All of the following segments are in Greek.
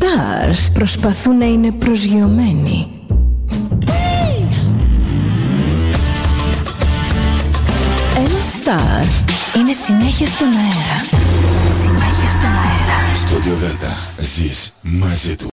stars προσπαθούν να είναι προσγειωμένοι. Ένα star είναι συνέχεια στον αέρα. Συνέχεια στον αέρα. Στο Δέλτα ζεις μαζί του.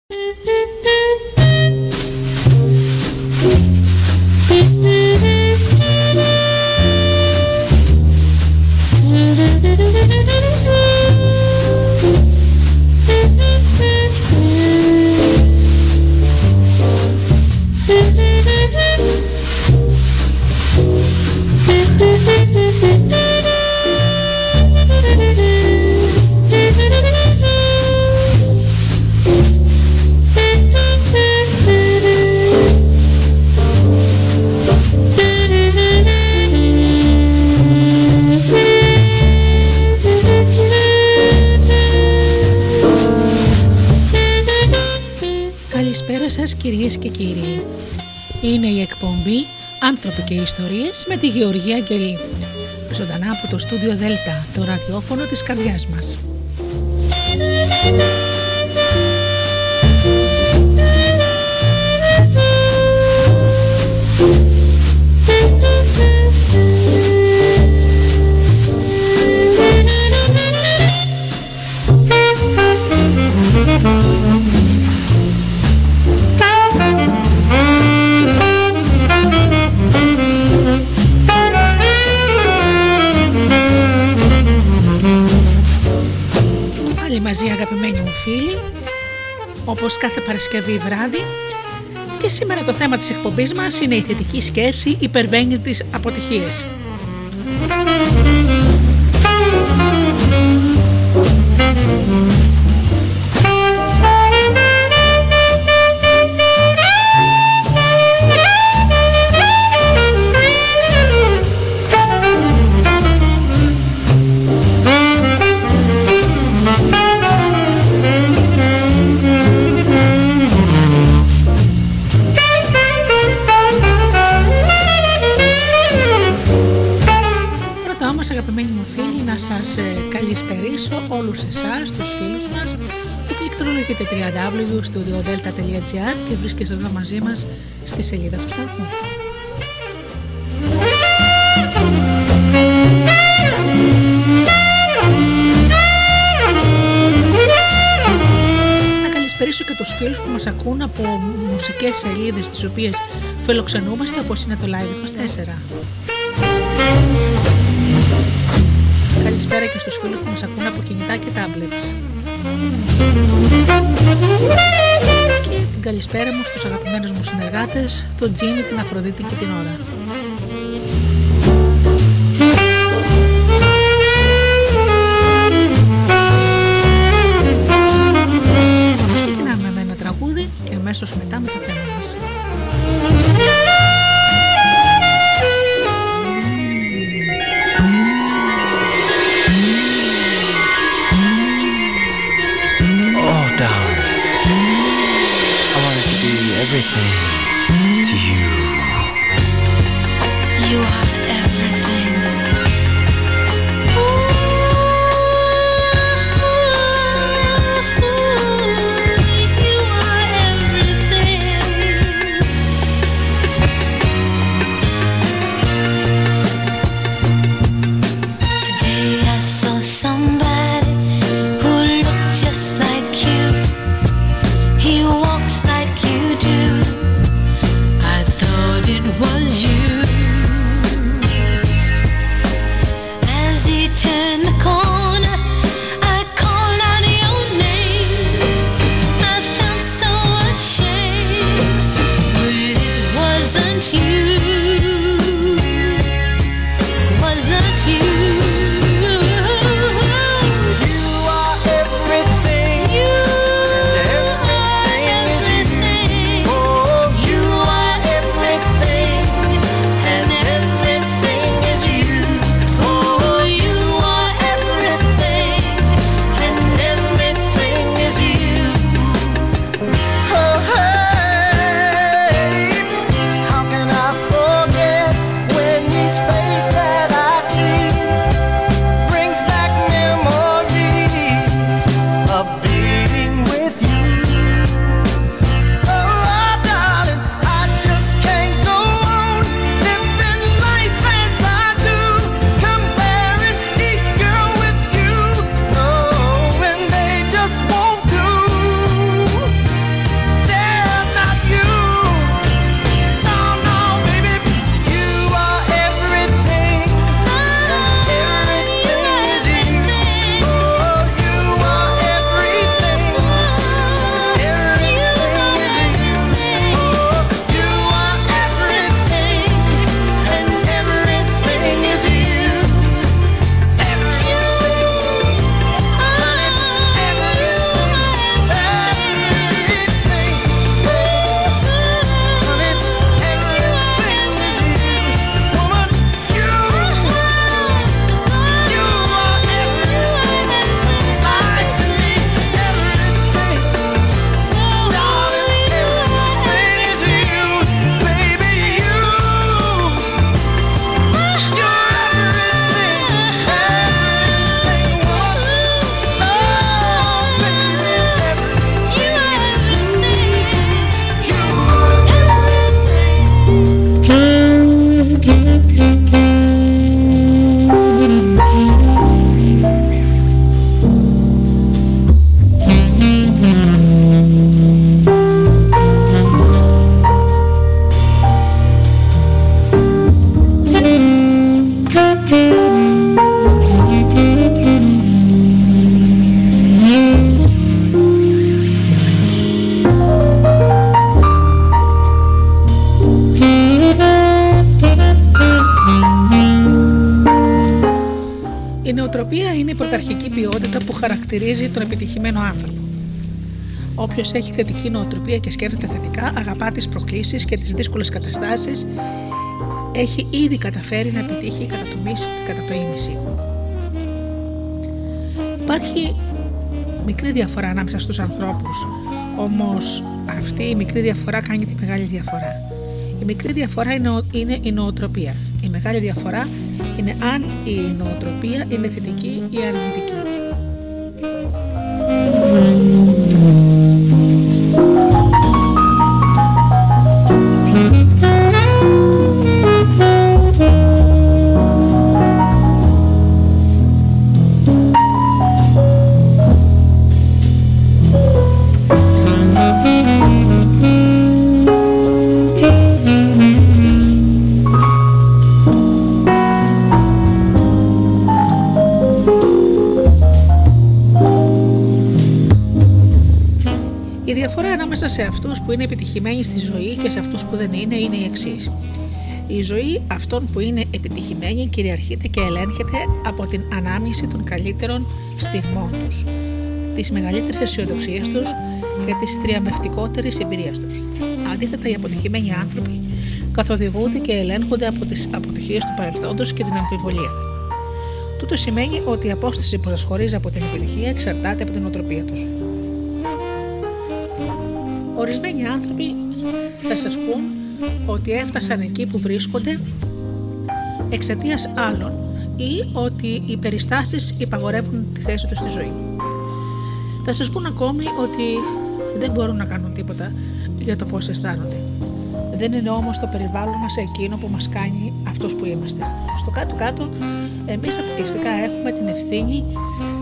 «Άνθρωποι και Ιστορίες» με τη Γεωργία Αγγελή. Ζωντανά από το στούντιο Δέλτα, το ραδιόφωνο της καρδιάς μας. Όπως κάθε Παρασκευή βράδυ και σήμερα το θέμα της εκπομπής μας είναι η θετική σκέψη υπερβαίνεις τις αποτυχίες. Πληκτρολογείτε www.studiodelta.gr και βρίσκεστε εδώ μαζί μας στη σελίδα του σταθμού. Να καλησπερίσω και τους φίλους που μας ακούν από μουσικές σελίδες τις οποίες φιλοξενούμαστε όπως είναι το Live 24. Καλησπέρα και στους φίλους που μας ακούν από κινητά και tablets. Και την καλησπέρα μου στους αγαπημένους μου συνεργάτες, τον Τζίμι, την Αφροδίτη και την Ωρα. Ξεκινάμε με ένα τραγούδι και αμέσως μετά με You χαρακτηρίζει τον επιτυχημένο άνθρωπο. Όποιος έχει θετική νοοτροπία και σκέφτεται θετικά, αγαπά τις προκλήσεις και τις δύσκολες καταστάσεις, έχει ήδη καταφέρει να επιτύχει κατά το, κατά το ίμιση. Υπάρχει μικρή διαφορά ανάμεσα στους ανθρώπους, όμως αυτή η μικρή διαφορά κάνει τη μεγάλη διαφορά. Η μικρή διαφορά είναι, είναι η νοοτροπία. Η μεγάλη διαφορά είναι αν η νοοτροπία είναι θετική ή αρνητική. Ανάμεσα σε αυτούς που είναι επιτυχημένοι στη ζωή και σε αυτούς που δεν είναι είναι η εξής. Η ζωή αυτών που είναι επιτυχημένοι κυριαρχείται και ελέγχεται από την ανάμνηση των καλύτερων στιγμών τους, της μεγαλύτερης αισιοδοξίας τους και της τριαμβευτικότερης εμπειρίας τους. Αντίθετα, οι αποτυχημένοι άνθρωποι καθοδηγούνται και ελέγχονται από τις αποτυχίες του παρελθόντος και την αμφιβολία. Τούτο σημαίνει ότι η απόσταση που σας χωρίζει από την επιτυχία εξαρτάται από την οτροπία τους. Ορισμένοι άνθρωποι θα σας πούν ότι έφτασαν εκεί που βρίσκονται εξαιτίας άλλων ή ότι οι περιστάσεις υπαγορεύουν τη θέση τους στη ζωή. Θα σας πούν ακόμη ότι δεν μπορούν να κάνουν τίποτα για το πώς αισθάνονται. Δεν είναι όμως το περιβάλλον μας εκείνο που μας κάνει αυτός που είμαστε. Στο κάτω-κάτω, εμείς αποκλειστικά έχουμε την ευθύνη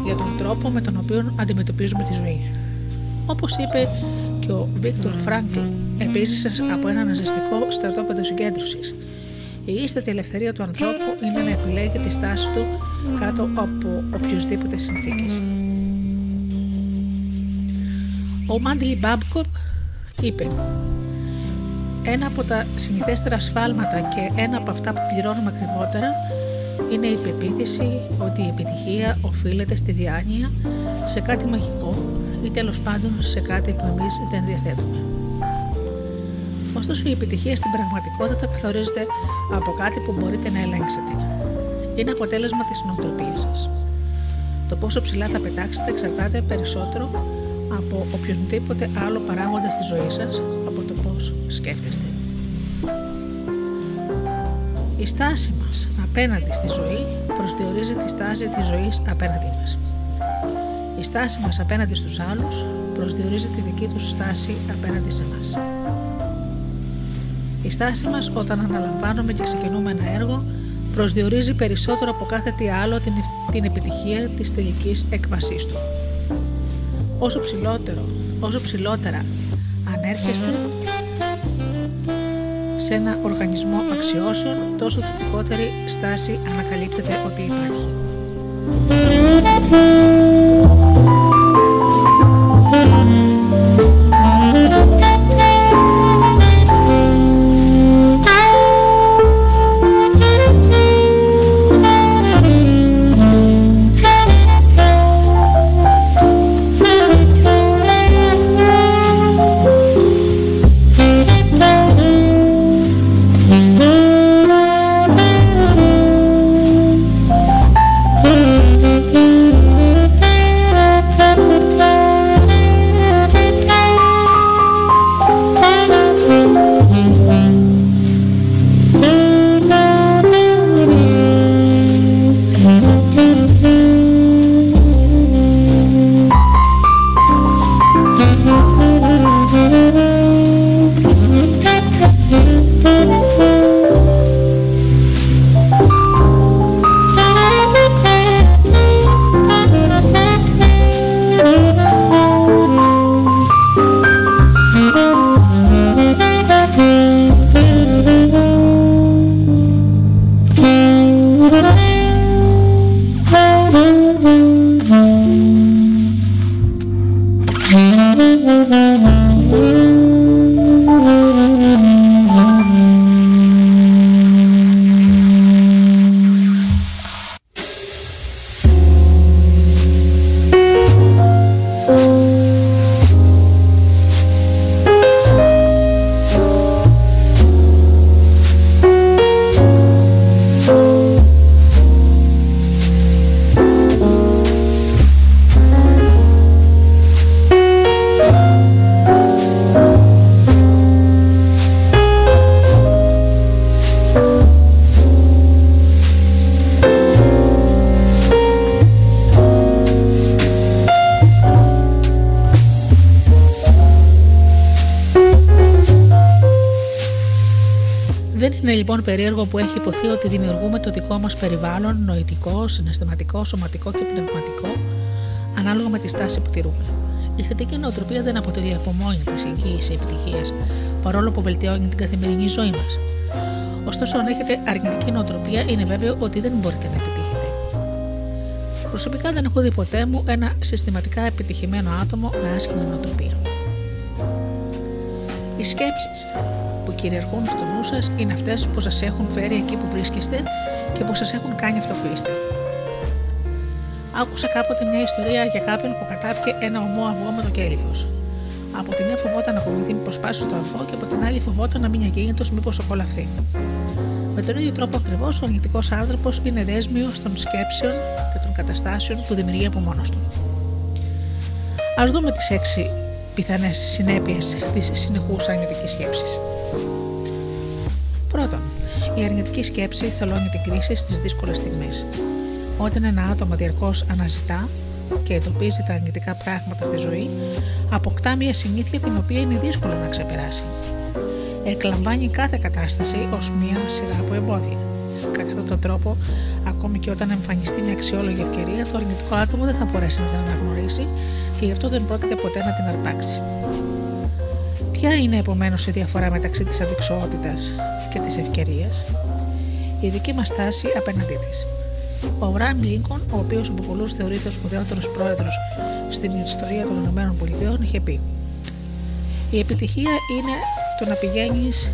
για τον τρόπο με τον οποίο αντιμετωπίζουμε τη ζωή. Όπως είπε και ο Βίκτορ Φράγκλ επίση από ένα ναζιστικό στρατόπεδο συγκέντρωση. Η ίστατη ελευθερία του ανθρώπου είναι να επιλέγει τη στάση του κάτω από οποιοδήποτε συνθήκες. Ο Μάντλι Μπάμπκοκ είπε ένα από τα συνηθέστερα σφάλματα και ένα από αυτά που πληρώνουμε ακριβότερα είναι η πεποίθηση ότι η επιτυχία οφείλεται στη διάνοια, σε κάτι μαγικό ή τέλος πάντων σε κάτι που εμείς δεν διαθέτουμε. Ωστόσο, η επιτυχία στην πραγματικότητα καθορίζεται από κάτι που μπορείτε να ελέγξετε. Είναι αποτέλεσμα της νοοτροπίας σας. Το πόσο ψηλά θα πετάξετε εξαρτάται περισσότερο από οποιονδήποτε άλλο παράγοντα στη ζωή σας από το πώς σκέφτεστε. Η στάση μας απέναντι στη ζωή προσδιορίζει τη στάση της ζωής απέναντι μας. Η στάση μας απέναντι στους άλλους προσδιορίζει τη δική τους στάση απέναντι σε μας. Η στάση μας όταν αναλαμβάνουμε και ξεκινούμε ένα έργο προσδιορίζει περισσότερο από κάθε τι άλλο την, την επιτυχία της τελικής έκβασής του. Όσο ψηλότερο, όσο ψηλότερα ανέρχεστε σε ένα οργανισμό αξιώσεων, τόσο θετικότερη στάση ανακαλύπτεται ότι υπάρχει. Που έχει υποθεί ότι δημιουργούμε το δικό μας περιβάλλον νοητικό, συναισθηματικό, σωματικό και πνευματικό, ανάλογα με τη στάση που τηρούμε. Η θετική νοοτροπία δεν αποτελεί από μόνη της εγγύησης επιτυχίας, παρόλο που βελτιώνει την καθημερινή ζωή μας. Ωστόσο, αν έχετε αρνητική νοοτροπία, είναι βέβαιο ότι δεν μπορείτε να επιτύχετε. Προσωπικά δεν έχω δει ποτέ μου ένα συστηματικά επιτυχημένο άτομο με άσχημη νοοτροπία. Οι σκέψεις που κυριαρχούν στο νου σας είναι αυτές που σας έχουν φέρει εκεί που βρίσκεστε και που σας έχουν κάνει αυτό που είστε. Άκουσα κάποτε μια ιστορία για κάποιον που κατάπηκε ένα ομό αυγό με το κέλυφο. Από τη μια φοβόταν να φοβηθεί μήπως σπάσει το αυγό και από την άλλη φοβόταν να μείνει ακίνητο μήπως απολαυθεί. Με τον ίδιο τρόπο ακριβώς ο αρνητικός άνθρωπος είναι δέσμιος των σκέψεων και των καταστάσεων που δημιουργεί από μόνος του. Α δούμε τις έξι πιθανές συνέπειες της συνεχούς αρνητικής σκέψης. Πρώτον, η αρνητική σκέψη θολώνει την κρίση στις δύσκολες στιγμές. Όταν ένα άτομο διαρκώς αναζητά και εντοπίζει τα αρνητικά πράγματα στη ζωή, αποκτά μια συνήθεια την οποία είναι δύσκολο να ξεπεράσει. Εκλαμβάνει κάθε κατάσταση ως μια σειρά από εμπόδια. Κατά αυτόν τον τρόπο, ακόμη και όταν εμφανιστεί μια αξιόλογη ευκαιρία, το αρνητικό άτομο δεν θα μπορέσει να την αναγνωρίσει και γι' αυτό δεν πρόκειται ποτέ να την αρπάξει. Ποια είναι επομένως η διαφορά μεταξύ της αδειξότητας και της ευκαιρίας, η δική μας στάση απέναντί της. Ο Αβραάμ Λίνκον, ο οποίος από πολλούς θεωρείται ο σπουδαιότερος πρόεδρος στην ιστορία των ΗΠΑ, είχε πει: Η επιτυχία είναι το να πηγαίνεις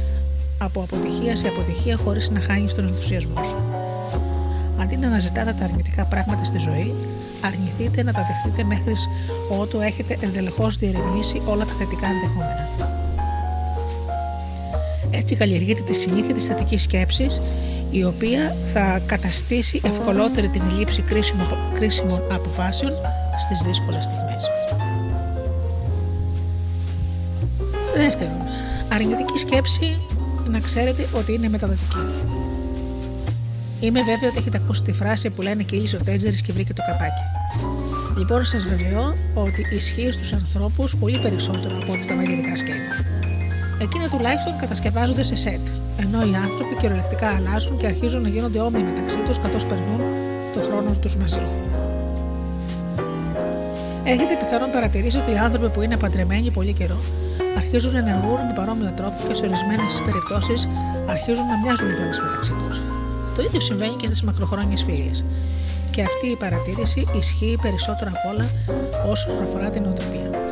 από αποτυχία σε αποτυχία χωρίς να χάνεις τον ενθουσιασμό σου. Αντί να αναζητάτε τα αρνητικά πράγματα στη ζωή, αρνηθείτε να τα δεχτείτε μέχρι ότου έχετε ενδελεχώς διερευνήσει όλα τα θετικά ενδεχόμενα. Έτσι καλλιεργείται τη συνήθεια τη θετική σκέψη η οποία θα καταστήσει ευκολότερη την λήψη κρίσιμων αποφάσεων στις δύσκολες στιγμές. Δεύτερον, αρνητική σκέψη να ξέρετε ότι είναι μεταδοτική. Είμαι βέβαιο ότι έχετε ακούσει τη φράση που λένε κύλησε ο Τέτζερη και βρήκε το καπάκι. Λοιπόν, σας βεβαιώ ότι ισχύει στους ανθρώπους πολύ περισσότερο από ό,τι στα μαγειρικά σκέλη. Εκείνα τουλάχιστον κατασκευάζονται σε σετ, ενώ οι άνθρωποι κυριολεκτικά αλλάζουν και αρχίζουν να γίνονται όμοιοι μεταξύ τους καθώς περνούν το χρόνο τους μαζί. Έχετε πιθανόν παρατηρήσει ότι οι άνθρωποι που είναι παντρεμένοι πολύ καιρό αρχίζουν να ενεργούν με παρόμοιο τρόπο και σε ορισμένες περιπτώσεις αρχίζουν να μοιάζουν κιόλα μεταξύ τους. Το ίδιο συμβαίνει και στις μακροχρόνιες φίλε. Και αυτή η παρατήρηση ισχύει περισσότερο απ' όλα όσον αφορά την οτροπία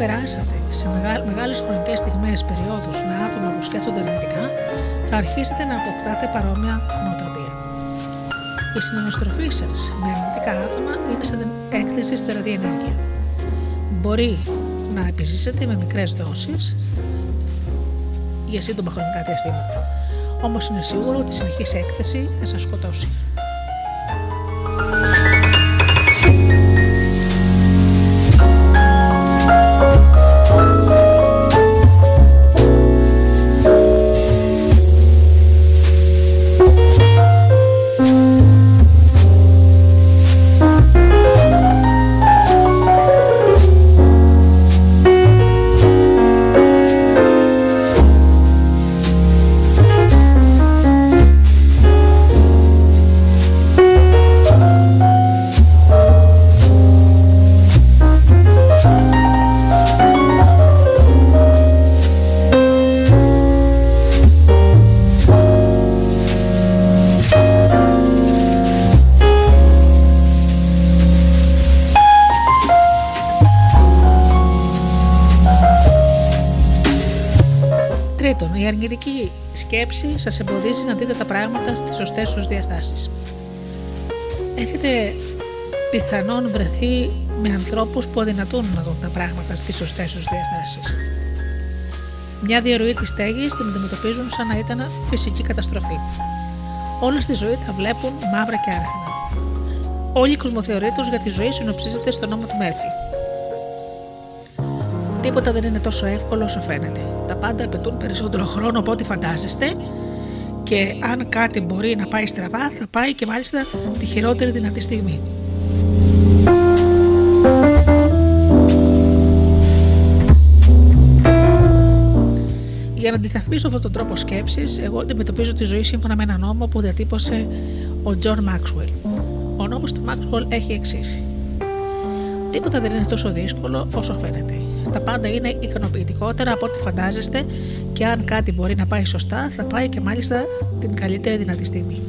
περάσατε σε μεγάλες χρονικές στιγμές περιόδους με άτομα που σκέφτονται αρνητικά, θα αρχίσετε να αποκτάτε παρόμοια νοοτροπία. Η συναναστροφή σας με αρνητικά άτομα είναι σαν την έκθεση στη ραδιενέργεια. Μπορεί να επιζήσετε με μικρές δόσεις για σύντομα χρονικά διαστήματα. Όμως είναι σίγουρο ότι η συνεχής έκθεση θα σας σκοτώσει. Σκέψη σας εμποδίζει να δείτε τα πράγματα στις σωστές του διαστάσεις. Έχετε πιθανόν βρεθεί με ανθρώπους που αδυνατούν να δουν τα πράγματα στις σωστές του διαστάσεις. Μια διαρροή της στέγης την αντιμετωπίζουν σαν να ήταν φυσική καταστροφή. Όλοι στη ζωή θα βλέπουν μαύρα και άρχινα. Όλη η κοσμοθεωρία τους για τη ζωή συνοψίζεται στο νόμο του Μέρφυ. Τίποτα δεν είναι τόσο εύκολο όσο φαίνεται. Τα πάντα απαιτούν περισσότερο χρόνο από ό,τι φαντάζεστε και αν κάτι μπορεί να πάει στραβά θα πάει και μάλιστα τη χειρότερη δυνατή στιγμή. Η Για να αντισταθμίσω αυτόν τον τρόπο σκέψης, εγώ αντιμετωπίζω τη ζωή σύμφωνα με ένα νόμο που διατύπωσε ο Τζον Μάξουελ. Ο νόμος του Μάξουελ έχει εξής. Τίποτα δεν είναι τόσο δύσκολο όσο φαίνεται. Τα πάντα είναι ικανοποιητικότερα από ό,τι φαντάζεστε και αν κάτι μπορεί να πάει σωστά, θα πάει και μάλιστα την καλύτερη δυνατή στιγμή.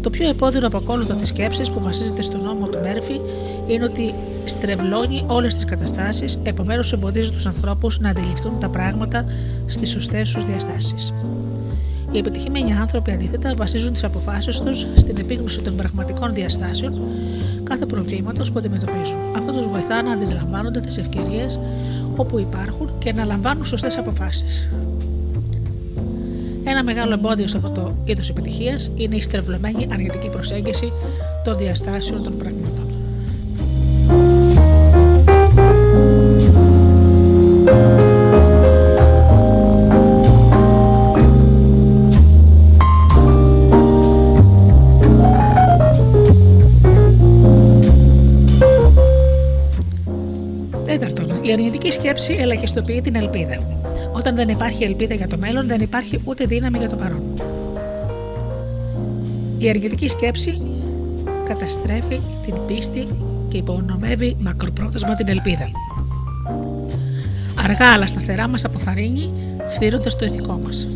Το πιο επώδυνο αποκόλουθο τη σκέψη που βασίζεται στον νόμο του Μέρφυ είναι ότι στρεβλώνει όλες τις καταστάσεις, επομένως εμποδίζει τους ανθρώπους να αντιληφθούν τα πράγματα στις σωστές τους διαστάσεις. Οι επιτυχημένοι άνθρωποι αντίθετα βασίζουν τις αποφάσεις τους στην επίγνωση των πραγματικών διαστάσεων κάθε προβλήματος που αντιμετωπίζουν. Αυτό τους βοηθά να αντιλαμβάνονται τις ευκαιρίες όπου υπάρχουν και να λαμβάνουν σωστές αποφάσεις. Ένα μεγάλο εμπόδιο σε αυτό το είδος επιτυχίας είναι η στρεβλωμένη αρνητική προσέγγιση των διαστάσεων των πραγμάτων. Αρνητική σκέψη ελαχιστοποιεί την ελπίδα. Όταν δεν υπάρχει ελπίδα για το μέλλον, δεν υπάρχει ούτε δύναμη για το παρόν. Η αρνητική σκέψη καταστρέφει την πίστη και υπονομεύει μακροπρόθεσμα την ελπίδα. Αργά αλλά σταθερά μας αποθαρρύνει, φτύροντας το ηθικό μας.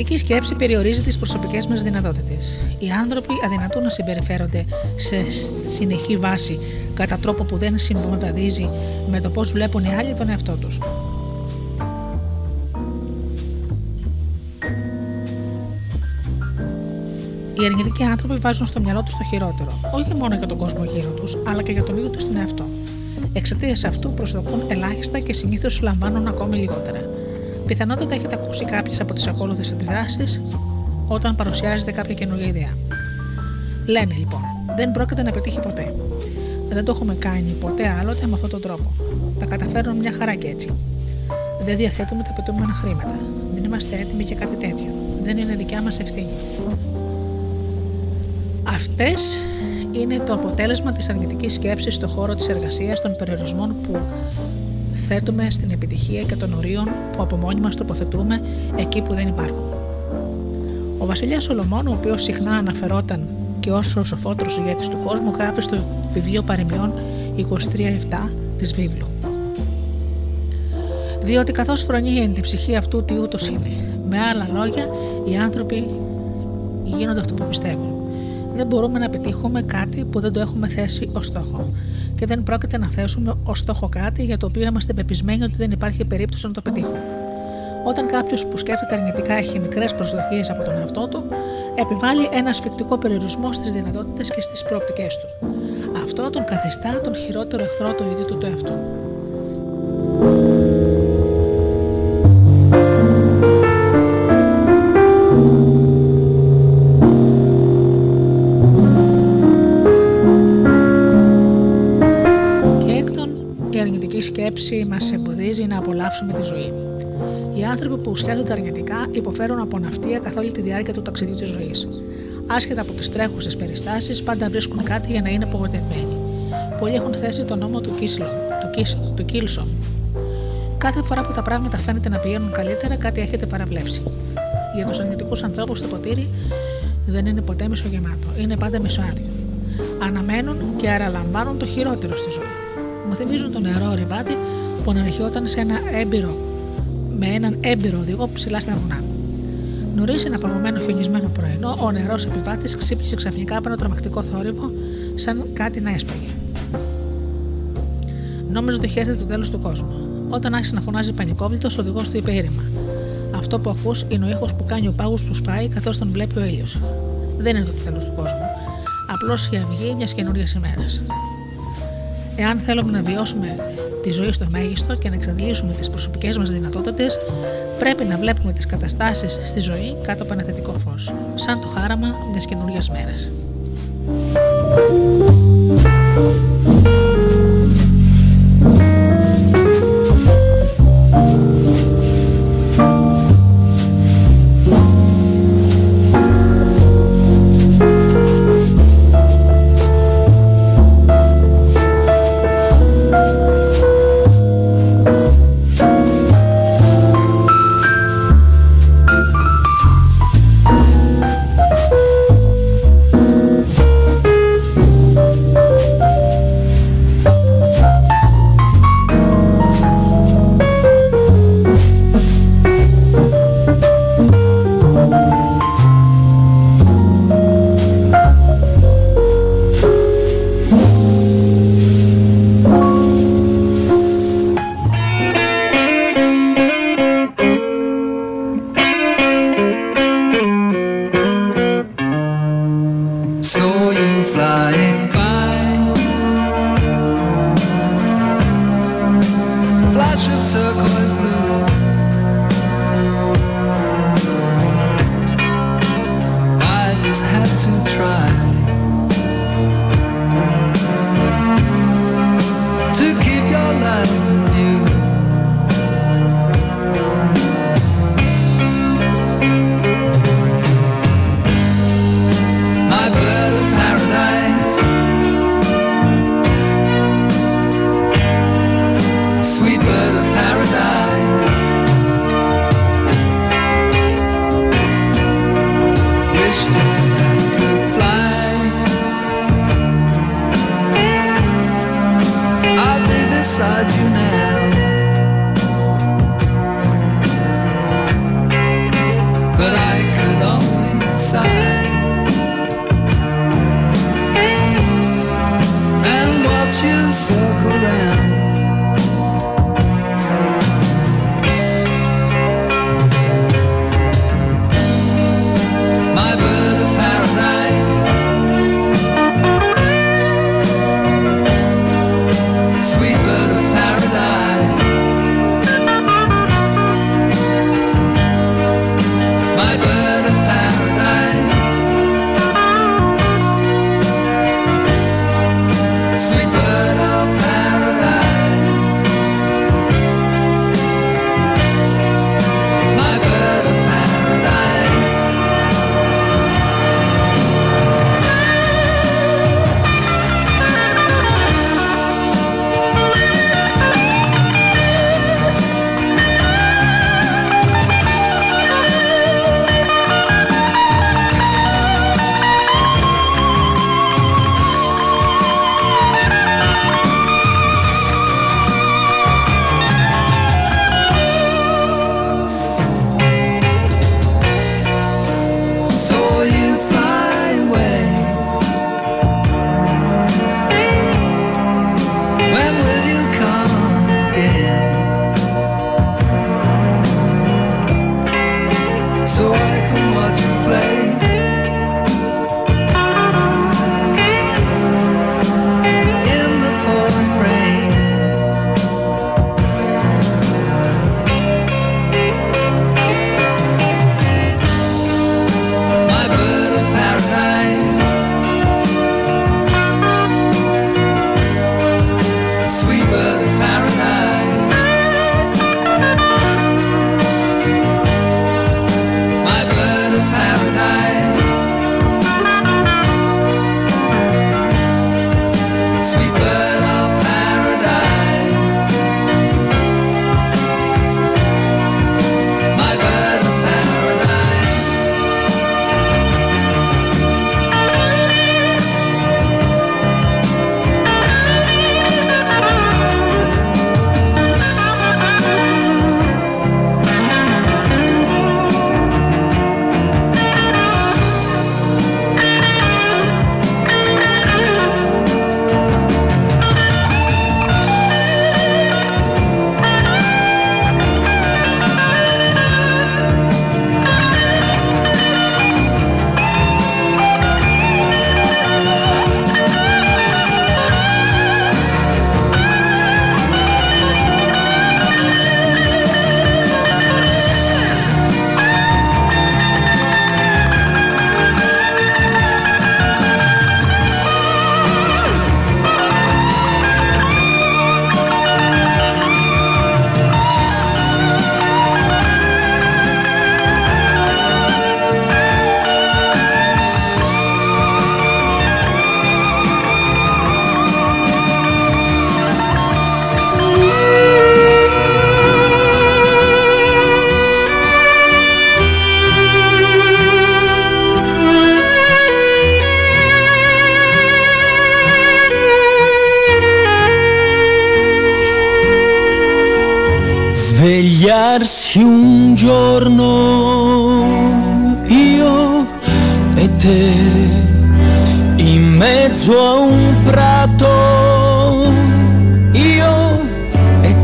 Η αρνητική σκέψη περιορίζει τις προσωπικές μας δυνατότητες. Οι άνθρωποι αδυνατούν να συμπεριφέρονται σε συνεχή βάση κατά τρόπο που δεν συμβαδίζει με το πώς βλέπουν οι άλλοι τον εαυτό τους. Οι αρνητικοί άνθρωποι βάζουν στο μυαλό τους το χειρότερο, όχι μόνο για τον κόσμο γύρω τους, αλλά και για τον ίδιο τους τον εαυτό. Εξαιτίας αυτού προσδοκούν ελάχιστα και συνήθως λαμβάνουν ακόμη λιγότερα. Πιθανότατα έχετε ακούσει κάποιες από τις ακόλουθες αντιδράσεις όταν παρουσιάζεται κάποια καινούργια ιδέα. Λένε λοιπόν, δεν πρόκειται να πετύχει ποτέ. Δεν το έχουμε κάνει ποτέ άλλοτε με αυτόν τον τρόπο. Τα καταφέρνουμε μια χαρά και έτσι. Δεν διαθέτουμε τα πετούμενα χρήματα. Δεν είμαστε έτοιμοι για κάτι τέτοιο. Δεν είναι δικιά μας ευθύνη. Αυτές είναι το αποτέλεσμα της αρνητικής σκέψης στον χώρο της εργασίας των περιορισμών που θέτουμε στην επιτυχία και των ορίων που από μόνοι μας τοποθετούμε εκεί που δεν υπάρχουν. Ο βασιλιάς Σολομών, ο οποίος συχνά αναφερόταν και ως ο σοφότερο ηγέτης του κόσμου, γράφει στο βιβλίο Παρεμιών 23-7 της βίβλου. Διότι καθώς φρονεί εν την ψυχή αυτού τι ούτως είναι. Με άλλα λόγια, οι άνθρωποι γίνονται αυτό που πιστεύουν. Δεν μπορούμε να πετύχουμε κάτι που δεν το έχουμε θέσει ως στόχο. Και δεν πρόκειται να θέσουμε ως στόχο κάτι για το οποίο είμαστε πεπισμένοι ότι δεν υπάρχει περίπτωση να το πετύχουμε. Όταν κάποιος που σκέφτεται αρνητικά έχει μικρές προσδοκίες από τον εαυτό του, επιβάλλει ένα σφιχτικό περιορισμό στις δυνατότητες και στις προοπτικές του. Αυτό τον καθιστά τον χειρότερο εχθρό του ίδιου του του εαυτού. Αρνητική σκέψη μας εμποδίζει να απολαύσουμε τη ζωή. Οι άνθρωποι που σκέφτονται αρνητικά υποφέρουν από ναυτία καθ' όλη τη διάρκεια του ταξιδιού της ζωής. Άσχετα από τις τρέχουσες περιστάσεις, πάντα βρίσκουν κάτι για να είναι απογοητευμένοι. Πολλοί έχουν θέσει τον νόμο του Κίσλον, του, Κίσ, του Κίλσον. Κάθε φορά που τα πράγματα φαίνεται να πηγαίνουν καλύτερα, κάτι έχετε παραβλέψει. Για τους αρνητικούς ανθρώπους το ποτήρι δεν είναι ποτέ μισογεμάτο, είναι πάντα μισοάδιο. Αναμένουν και άρα λαμβάνουν το χειρότερο στη ζωή. Μου θυμίζουν τον νερό ρηβάτη που αναρχιόταν σε ένα έμπειρο, με έναν έμπειρο οδηγό ψηλά στα βουνά. Νωρίς ένα παγωμένο χιονισμένο πρωινό, ο νερός επιβάτης ξύπνησε ξαφνικά από ένα τρομακτικό θόρυβο, σαν κάτι να έσπαγε. Νόμιζε ότι είχε έρθει το τέλος του κόσμου. Όταν άρχισε να φωνάζει πανικόβλητος, ο οδηγός του είπε ήρημα. Αυτό που ακούς είναι ο ήχος που κάνει ο πάγος που σπάει καθώς τον βλέπει ο ήλιος. Δεν είναι το τέλος του κόσμου. Απλώς η αυγή μιας καινούρια ημέρας. Εάν θέλουμε να βιώσουμε τη ζωή στο μέγιστο και να εξαντλήσουμε τις προσωπικές μας δυνατότητες, πρέπει να βλέπουμε τις καταστάσεις στη ζωή κάτω από ένα θετικό φως, σαν το χάραμα μιας καινούρια μέρας.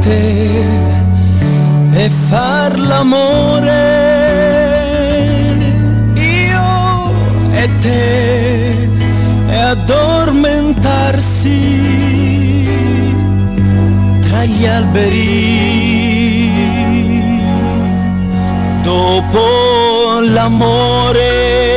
Te e far l'amore. Io e te e addormentarsi tra gli alberi. Dopo l'amore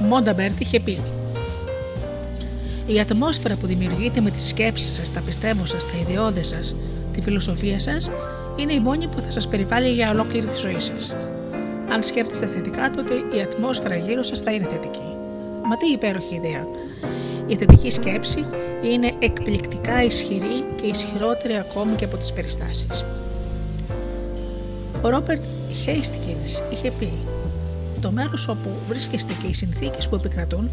Μόνταμπερτ είχε πει η ατμόσφαιρα που δημιουργείται με τις σκέψεις σας, τα πιστεύω σας, τα ιδεώδη σας, τη φιλοσοφία σας, είναι η μόνη που θα σας περιβάλλει για ολόκληρη τη ζωή σας. Αν σκέφτεστε θετικά, τότε η ατμόσφαιρα γύρω σας θα είναι θετική. Μα τι υπέροχη ιδέα. Η θετική σκέψη είναι εκπληκτικά ισχυρή και ισχυρότερη ακόμη και από τις περιστάσεις. Ο Ρόπερτ Χέιστικινς είχε πει «Το μέρος όπου βρίσκεστε και οι συνθήκες που επικρατούν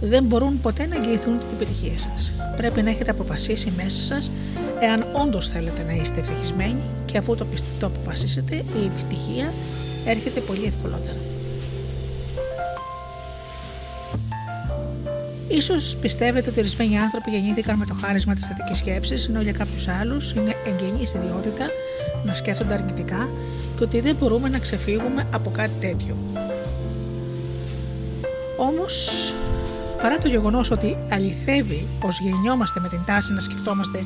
δεν μπορούν ποτέ να εγγυηθούν την επιτυχία σας. Πρέπει να έχετε αποφασίσει μέσα σας εάν όντως θέλετε να είστε ευτυχισμένοι και αφού το, πιστε- το αποφασίσετε η ευτυχία έρχεται πολύ ευκολότερα. Ίσως πιστεύετε ότι ορισμένοι άνθρωποι γεννήθηκαν με το χάρισμα της θετικής σκέψης, ενώ για κάποιους άλλους είναι εγγενής ιδιότητα να σκέφτονται αρνητικά και ότι δεν μπορούμε να ξεφύγουμε από κάτι τέτοιο. Όμως, παρά το γεγονός ότι αληθεύει πως γεννιόμαστε με την τάση να σκεφτόμαστε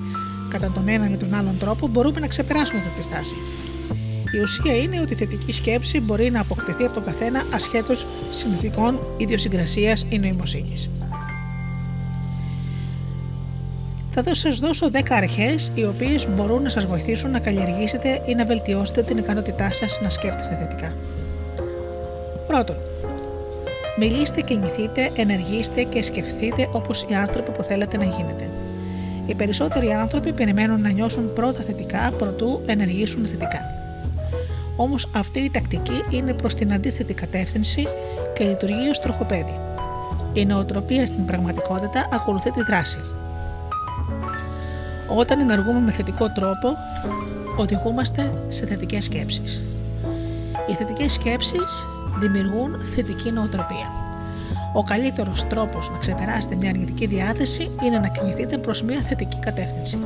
κατά τον ένα με τον άλλον τρόπο, μπορούμε να ξεπεράσουμε αυτή τη στάση. Η ουσία είναι ότι η θετική σκέψη μπορεί να αποκτηθεί από τον καθένα ασχέτως συνθηκών ιδιοσυγκρασίας ή νοημοσύνης. Θα σας δώσω 10 αρχές οι οποίες μπορούν να σας βοηθήσουν να καλλιεργήσετε ή να βελτιώσετε την ικανότητά σας να σκέφτεστε θετικά. Πρώτον, μιλήστε, κινηθείτε, ενεργήστε και σκεφτείτε όπως οι άνθρωποι που θέλετε να γίνετε. Οι περισσότεροι άνθρωποι περιμένουν να νιώσουν πρώτα θετικά προτού ενεργήσουν θετικά. Όμως αυτή η τακτική είναι προς την αντίθετη κατεύθυνση και λειτουργεί ως τροχοπέδι. Η νοοτροπία στην πραγματικότητα ακολουθεί τη δράση. Όταν ενεργούμε με θετικό τρόπο, οδηγούμαστε σε θετικές σκέψεις. Οι θετικές σκέψεις δημιουργούν θετική νοοτροπία. Ο καλύτερος τρόπος να ξεπεράσετε μια αρνητική διάθεση είναι να κινηθείτε προς μια θετική κατεύθυνση.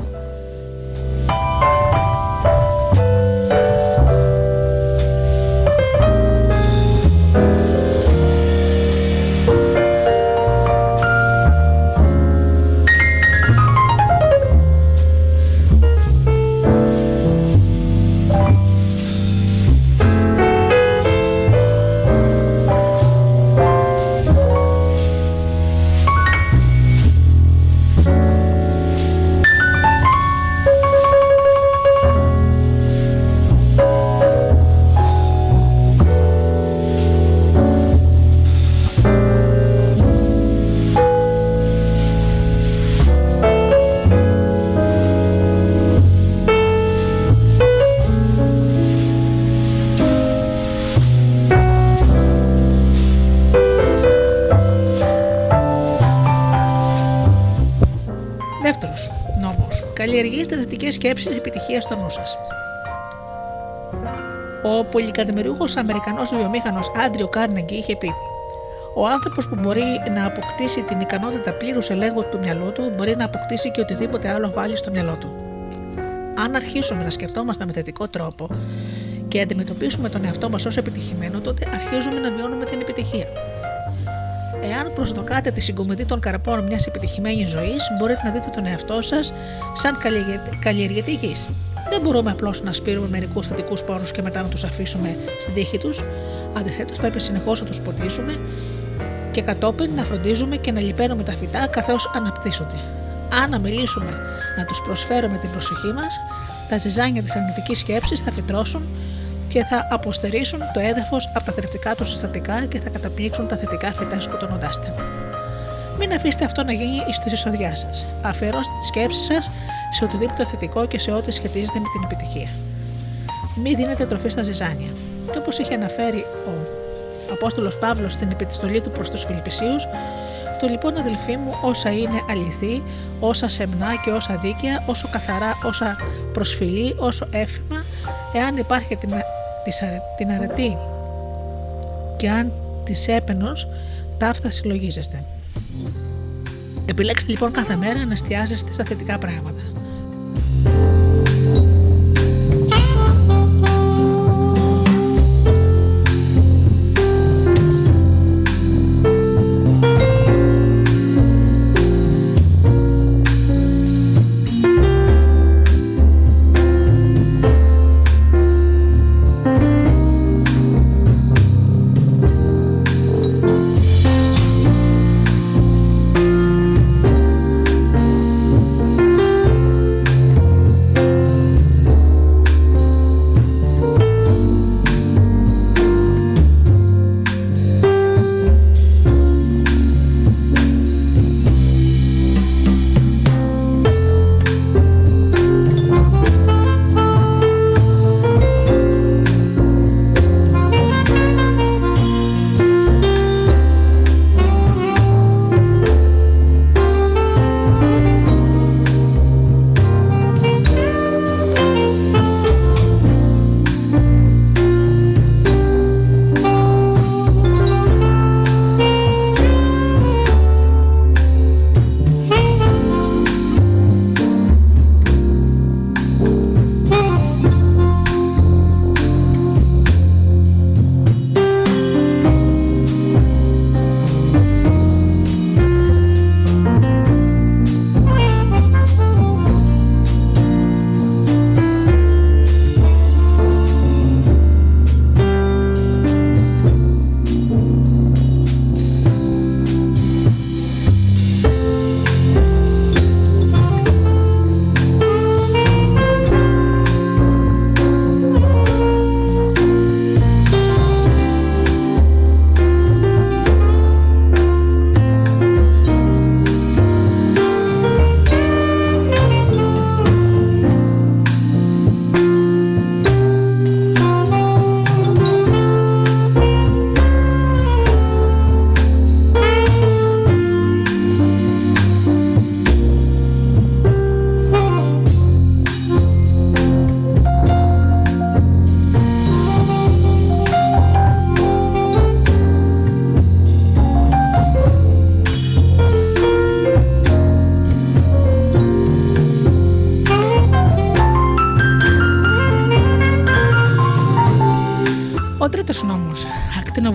Σκέψει επιτυχίας στο νου σας. Ο πολυκατομμυριούχο Αμερικανός βιομήχανος Άντριο Κάρνεγκη είχε πει: Ο άνθρωπος που μπορεί να αποκτήσει την ικανότητα πλήρους ελέγχου του μυαλού του μπορεί να αποκτήσει και οτιδήποτε άλλο βάλει στο μυαλό του. Αν αρχίσουμε να σκεφτόμαστε με θετικό τρόπο και αντιμετωπίσουμε τον εαυτό μας ως επιτυχημένο, τότε αρχίζουμε να βιώνουμε την επιτυχία. Εάν προσδοκάτε τη συγκομιδή των καρπών μιας επιτυχημένης ζωής, μπορείτε να δείτε τον εαυτό σας σαν καλλιεργητή γης. Δεν μπορούμε απλώς να σπείρουμε μερικούς θετικούς πόρους και μετά να τους αφήσουμε στην τύχη τους. Αντιθέτως, πρέπει συνεχώς να τους ποτίσουμε και κατόπιν να φροντίζουμε και να λιπαίνουμε τα φυτά καθώς αναπτύσσονται. Αν αμιλήσουμε να τους προσφέρουμε την προσοχή μας, τα ζυζάνια της αρνητικής σκέψης θα φυτρώσουν και θα αποστερήσουν το έδαφος από τα θρεπτικά τους συστατικά και θα καταπνίξουν τα θετικά φυτά σκοτώνοντά τα. Μην αφήσετε αυτό να γίνει στη εισοδιά σας. Αφιερώστε τη σκέψη σας σε οτιδήποτε θετικό και σε ό,τι σχετίζεται με την επιτυχία. Μην δίνετε τροφή στα ζυζάνια. Και όπως είχε αναφέρει ο Απόστολος Παύλος στην επιστολή του προς τους Φιλιππισίους, το λοιπόν αδελφοί μου όσα είναι αληθή, όσα σεμνά και όσα δίκαια, όσο καθαρά, όσα προσφυλή, όσο έφημα, εάν υπάρχει την αρετή και αν της έπαινος, ταύτα συλλογίζεστε. Επιλέξτε λοιπόν κάθε μέρα να εστιάζεστε στα θετικά πράγματα.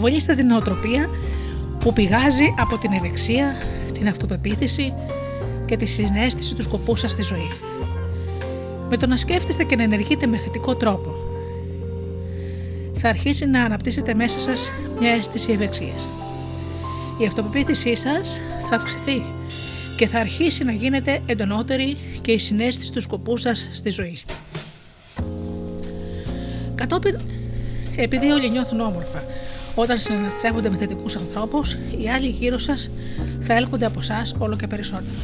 Ακτινοβολήστε την νοοτροπία που πηγάζει από την ευεξία, την αυτοπεποίθηση και τη συνέστηση του σκοπού σας στη ζωή. Με το να σκέφτεστε και να ενεργείτε με θετικό τρόπο, θα αρχίσει να αναπτύσσετε μέσα σας μια αίσθηση ευεξίας. Η αυτοπεποίθησή σας θα αυξηθεί και θα αρχίσει να γίνεται εντονότερη και η συνέστηση του σκοπού σας στη ζωή. Κατόπιν, επειδή όλοι νιώθουν όμορφα, όταν συναναστρέφονται με θετικούς ανθρώπους, οι άλλοι γύρω σας θα έλκονται από εσάς όλο και περισσότερο.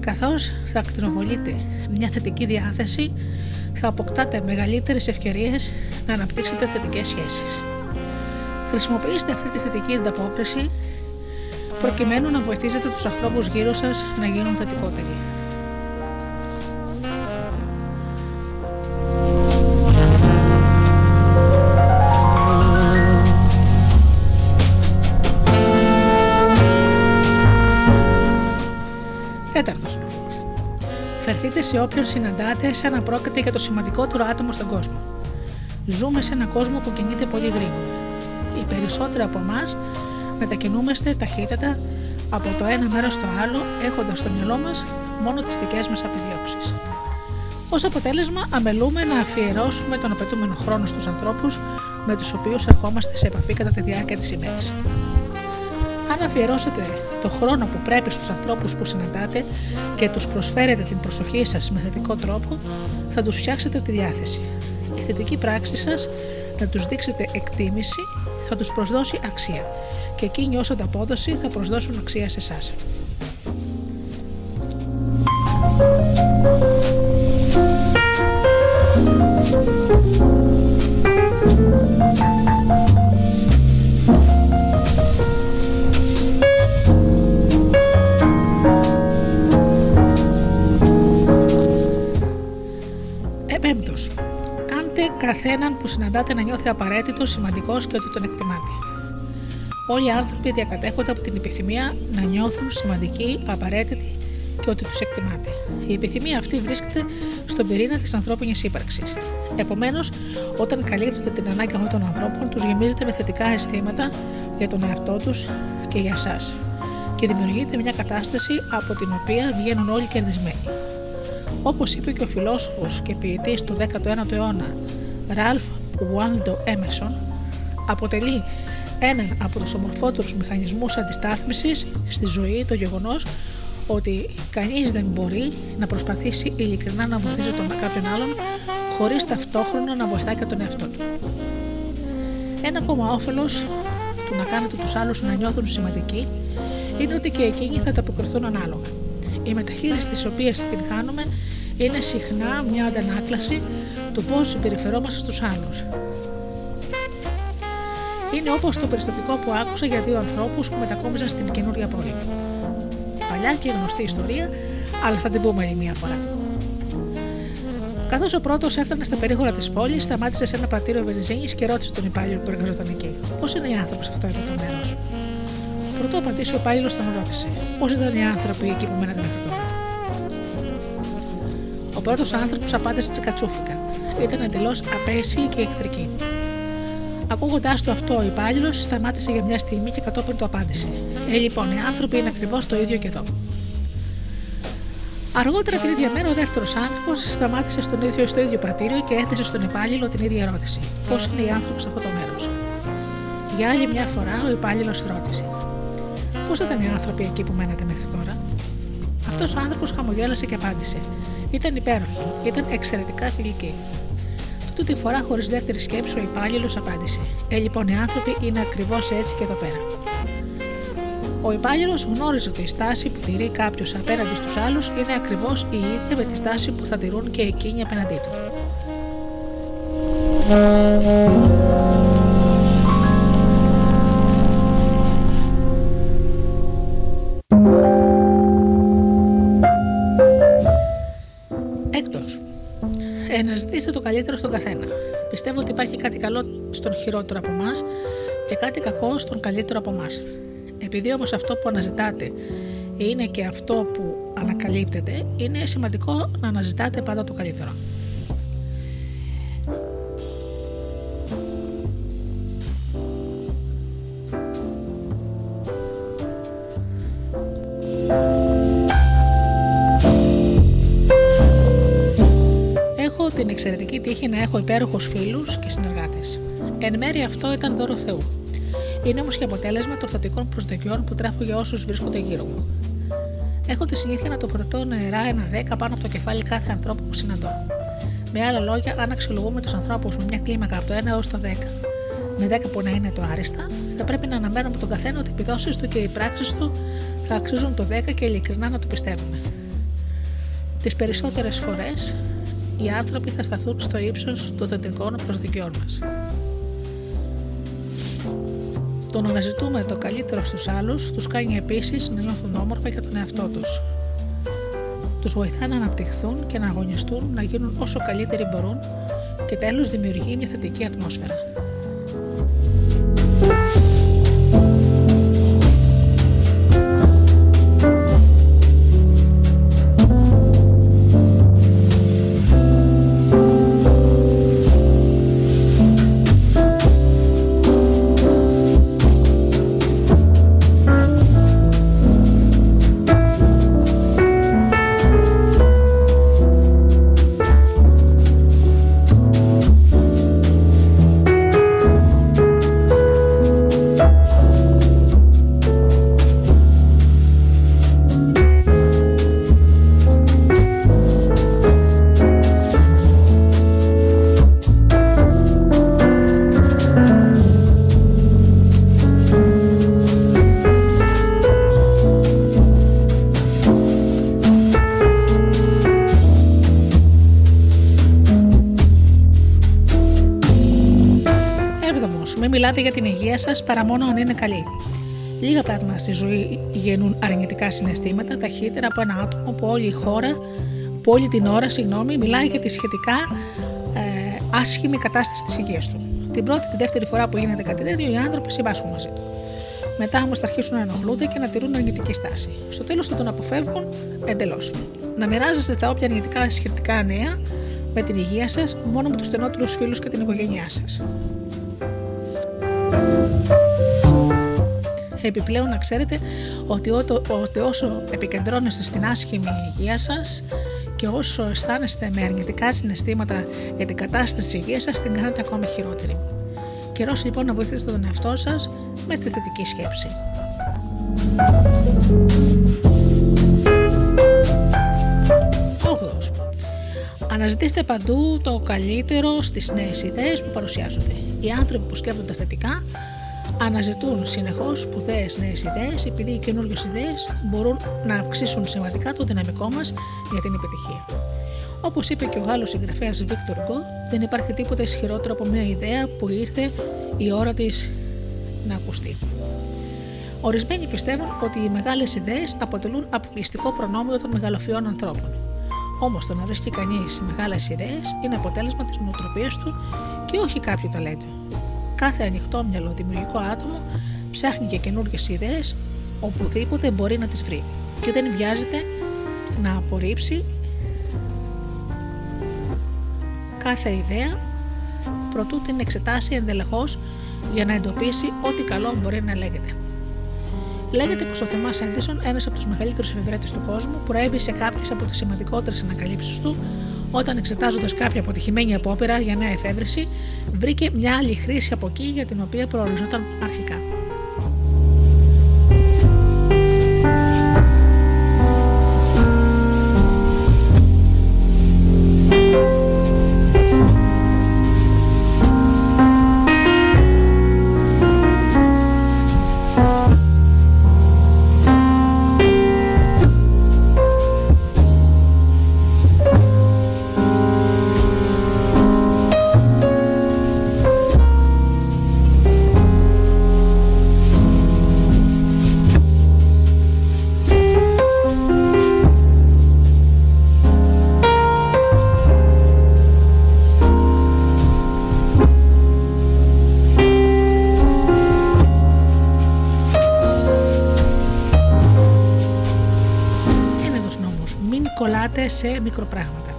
Καθώς θα ακτινοβολείτε μια θετική διάθεση, θα αποκτάτε μεγαλύτερες ευκαιρίες να αναπτύξετε θετικές σχέσεις. Χρησιμοποιήστε αυτή τη θετική ανταπόκριση προκειμένου να βοηθήσετε τους ανθρώπους γύρω σας να γίνουν θετικότεροι. Φερθείτε σε όποιον συναντάτε σαν να πρόκειται για το σημαντικότερο άτομο στον κόσμο. Ζούμε σε έναν κόσμο που κινείται πολύ γρήγορα. Οι περισσότεροι από εμάς μετακινούμαστε ταχύτατα από το ένα μέρος στο άλλο, έχοντας στο μυαλό μας μόνο τις δικές μας επιδιώξεις. Ω αποτέλεσμα, αμελούμε να αφιερώσουμε τον απαιτούμενο χρόνο στους ανθρώπους με τους οποίους ερχόμαστε σε επαφή κατά τη διάρκεια της ημέρας. Αν αφιερώσετε το χρόνο που πρέπει στους ανθρώπους που συναντάτε και τους προσφέρετε την προσοχή σας με θετικό τρόπο, θα τους φτιάξετε τη διάθεση. Η θετική πράξη σας να τους δείξετε εκτίμηση θα τους προσδώσει αξία και εκείνοι όσο απόδοση θα προσδώσουν αξία σε εσάς. Καθέναν που συναντάτε να νιώθει απαραίτητος, σημαντικός και ότι τον εκτιμάτε. Όλοι οι άνθρωποι διακατέχονται από την επιθυμία να νιώθουν σημαντικοί, απαραίτητοι και ότι τους εκτιμάτε. Η επιθυμία αυτή βρίσκεται στον πυρήνα της ανθρώπινης ύπαρξης. Επομένως, όταν καλύπτετε την ανάγκη αυτών των ανθρώπων, τους γεμίζετε με θετικά αισθήματα για τον εαυτό τους και για εσάς και δημιουργείται μια κατάσταση από την οποία βγαίνουν όλοι κερδισμένοι. Όπως είπε και ο φιλόσοφος και ποιητής του 19ου αιώνα, Ραλφ Βουάντο Έμερσον, αποτελεί έναν από τους ομορφότερους μηχανισμούς αντιστάθμισης στη ζωή το γεγονός ότι κανείς δεν μπορεί να προσπαθήσει ειλικρινά να βοηθήσει τον κάποιον άλλον χωρίς ταυτόχρονα να βοηθάει και τον εαυτό του. Ένα ακόμα όφελος του να κάνετε τους άλλους να νιώθουν σημαντικοί είναι ότι και εκείνοι θα τα αποκριθούν ανάλογα. Η μεταχείριση της οποίας την κάνουμε είναι συχνά μια αντανάκλαση του πώς συμπεριφερόμαστε στους άλλους. Είναι όπως το περιστατικό που άκουσα για δύο ανθρώπους που μετακόμιζαν στην καινούρια πόλη. Παλιά και γνωστή ιστορία, αλλά θα την πούμε άλλη μία φορά. Καθώς ο πρώτος έφτανε στα περίγωρα της πόλης, σταμάτησε σε ένα πατήριο βενζίνης και ρώτησε τον υπάλληλο που εργαζόταν εκεί: Πώς είναι οι άνθρωποι σε αυτό εδώ το μέρος; Πρωτού απαντήσει ο υπάλληλος τον ρώτησε: Πώς ήταν οι άνθρωποι εκεί που μένατε μέχρι τώρα; Ο πρώτο άνθρωπο απάντησε τσικατσούφικα. Ήταν εντελώς απέσιοι και εχθρικοί. Ακούγοντάς το αυτό, ο υπάλληλος σταμάτησε για μια στιγμή και κατόπιν το απάντησε. Ε, λοιπόν, οι άνθρωποι είναι ακριβώς το ίδιο και εδώ. Αργότερα την ίδια μέρα, ο δεύτερος άνθρωπος σταμάτησε στον ίδιο, στο ίδιο πρατήριο και έθεσε στον υπάλληλο την ίδια ερώτηση: Πώς είναι οι άνθρωποι σε αυτό το μέρος; Για άλλη μια φορά, ο υπάλληλος ρώτησε: Πώς ήταν οι άνθρωποι εκεί που μένετε μέχρι τώρα; Αυτός ο άνθρωπος χαμογέλασε και απάντησε: Ήταν υπέροχοι, ήταν εξαιρετικά φιλικοί. Τούτη τη φορά, χωρίς δεύτερη σκέψη, ο υπάλληλος απάντησε: Ε, λοιπόν, οι άνθρωποι είναι ακριβώς έτσι και εδώ πέρα. Ο υπάλληλος γνώριζε ότι η στάση που τηρεί κάποιος απέναντι στους άλλους είναι ακριβώς η ίδια με τη στάση που θα τηρούν και εκείνοι απέναντί του. Εναζητήστε το καλύτερο στον καθένα. Πιστεύω ότι υπάρχει κάτι καλό στον χειρότερο από εμάς και κάτι κακό στον καλύτερο από εμάς. Επειδή όμως αυτό που αναζητάτε είναι και αυτό που ανακαλύπτεται, είναι σημαντικό να αναζητάτε πάντα το καλύτερο. Εξαιρετική τύχη να έχω υπέροχους φίλους και συνεργάτες. Εν μέρει αυτό ήταν δώρο Θεού. Είναι όμως και αποτέλεσμα των ορθωτικών προσδοκιών που τρέχω για όσους βρίσκονται γύρω μου. Έχω τη συνήθεια να το τοποθετώ νερά ένα δέκα πάνω από το κεφάλι κάθε ανθρώπου που συναντώ. Με άλλα λόγια, αν αξιολογούμε τους ανθρώπους με μια κλίμακα από το 1 έως το 10, με 10 που να είναι το άριστα, θα πρέπει να αναμένουμε από τον καθένα ότι οι επιδόσεις του και οι πράξεις του θα αξίζουν το 10 και ειλικρινά να το πιστεύουμε. Τις περισσότερες φορές, οι άνθρωποι θα σταθούν στο ύψος των θετικών προσδοκιών μας. Το να αναζητούμε το καλύτερο στους άλλους τους κάνει επίσης να νιώθουν όμορφα για τον εαυτό τους. Τους βοηθά να αναπτυχθούν και να αγωνιστούν να γίνουν όσο καλύτεροι μπορούν και τέλος δημιουργεί μια θετική ατμόσφαιρα. Έβδομο, μην μιλάτε για την υγεία σας παρά μόνο αν είναι καλή. Λίγα πράγματα στη ζωή γεννούν αρνητικά συναισθήματα ταχύτερα από ένα άτομο που όλη η χώρα, που όλη την ώρα, συγγνώμη, μιλάει για τη σχετικά ε, άσχημη κατάσταση της υγείας του. Την πρώτη, τη δεύτερη φορά που γίνεται κάτι τέτοιο, οι άνθρωποι συμβάσουν μαζί του. Μετά όμως θα αρχίσουν να ενοχλούνται και να τηρούν αρνητική στάση. Στο τέλος θα τον αποφεύγουν εντελώς. Να μοιράζεστε τα όποια αρνητικά σχετικά νέα με την υγεία σας μόνο με τους στενότερους φίλους και την οικογένειά σας. Επιπλέον να ξέρετε ότι, ότι όσο επικεντρώνεστε στην άσχημη υγεία σας και όσο αισθάνεστε με αρνητικά συναισθήματα για την κατάσταση της υγείας σας, την κάνετε ακόμα χειρότερη. Καιρός λοιπόν να βοηθήσετε τον εαυτό σας με τη θετική σκέψη. Όγδοος. Αναζητήστε παντού το καλύτερο στις νέες ιδέες που παρουσιάζονται. Οι άνθρωποι που σκέφτονται θετικά αναζητούν συνεχώς σπουδαίες νέες ιδέες, επειδή οι καινούργιες ιδέες μπορούν να αυξήσουν σημαντικά το δυναμικό μας για την επιτυχία. Όπως είπε και ο Γάλλος συγγραφέας Βίκτορ Γκο, δεν υπάρχει τίποτα ισχυρότερο από μια ιδέα που ήρθε η ώρα της να ακουστεί. Ορισμένοι πιστεύουν ότι οι μεγάλες ιδέες αποτελούν αποκλειστικό προνόμιο των μεγαλοφιών ανθρώπων. Όμως το να βρίσκει κανείς μεγάλες ιδέες είναι αποτέλεσμα της νοοτροπίας του και όχι κάποιο ταλέντο. Κάθε ανοιχτόμυαλο δημιουργικό άτομο ψάχνει για καινούργιες ιδέες οπουδήποτε μπορεί να τις βρει και δεν βιάζεται να απορρίψει κάθε ιδέα προτού την εξετάσει ενδελεχώς για να εντοπίσει ό,τι καλό μπορεί να λέγεται. Λέγεται πως ο Θεμάς Έντισον, ένας από τους μεγαλύτερους εφευρέτες του κόσμου, προέβη σε κάποιες από τις σημαντικότερες ανακαλύψεις του όταν εξετάζοντας κάποια αποτυχημένη απόπειρα για νέα εφεύρεση, βρήκε μια άλλη χρήση από εκεί για την οποία προοριζόταν αρχικά. Σε μικροπράγματα.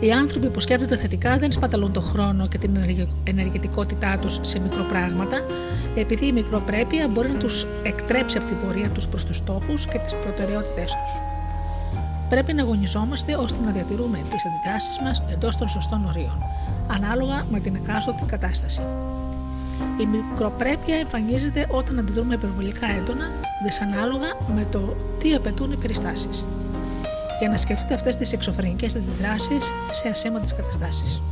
Οι άνθρωποι που σκέφτονται θετικά δεν σπαταλούν τον χρόνο και την ενεργητικότητά τους σε μικροπράγματα, επειδή η μικροπρέπεια μπορεί να τους εκτρέψει από την πορεία τους προς τους στόχους και τις προτεραιότητές τους. Πρέπει να αγωνιζόμαστε ώστε να διατηρούμε τις αντιδράσεις μας εντός των σωστών ορίων, ανάλογα με την εκάστοτε κατάσταση. Η μικροπρέπεια εμφανίζεται όταν αντιδρούμε υπερβολικά έντονα, δυσανάλογα με το τι απαιτούν οι περιστάσεις. Για να σκεφτείτε αυτές τις εξωφρενικές αντιδράσεις σε ασήμαντε καταστάσεις.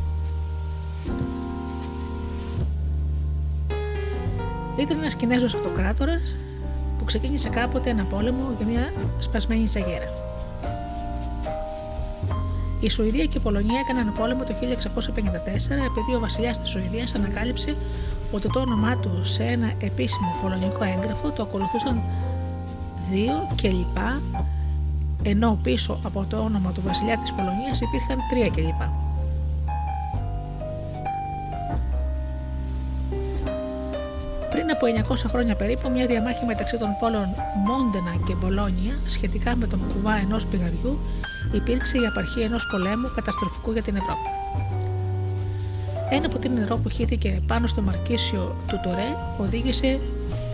Ήταν ένας Κινέζος αυτοκράτορας που ξεκίνησε κάποτε ένα πόλεμο για μια σπασμένη τσαγέρα. Η Σουηδία και η Πολωνία έκαναν πόλεμο το 1654 επειδή ο βασιλιάς της Σουηδίας ανακάλυψε ότι το όνομά του σε ένα επίσημο πολωνικό έγγραφο το ακολουθούσαν δύο και λοιπά, ενώ πίσω από το όνομα του βασιλιά της Πολωνίας υπήρχαν τρία και λοιπά. Πριν από 900 χρόνια περίπου, μια διαμάχη μεταξύ των πόλων Μόντενα και Μπολόνια σχετικά με τον κουβά ενός πηγαδιού υπήρξε η απαρχή ενός πολέμου καταστροφικού για την Ευρώπη. Ένα από την νερό που χύθηκε πάνω στο Μαρκίσιο του Τωρέ οδήγησε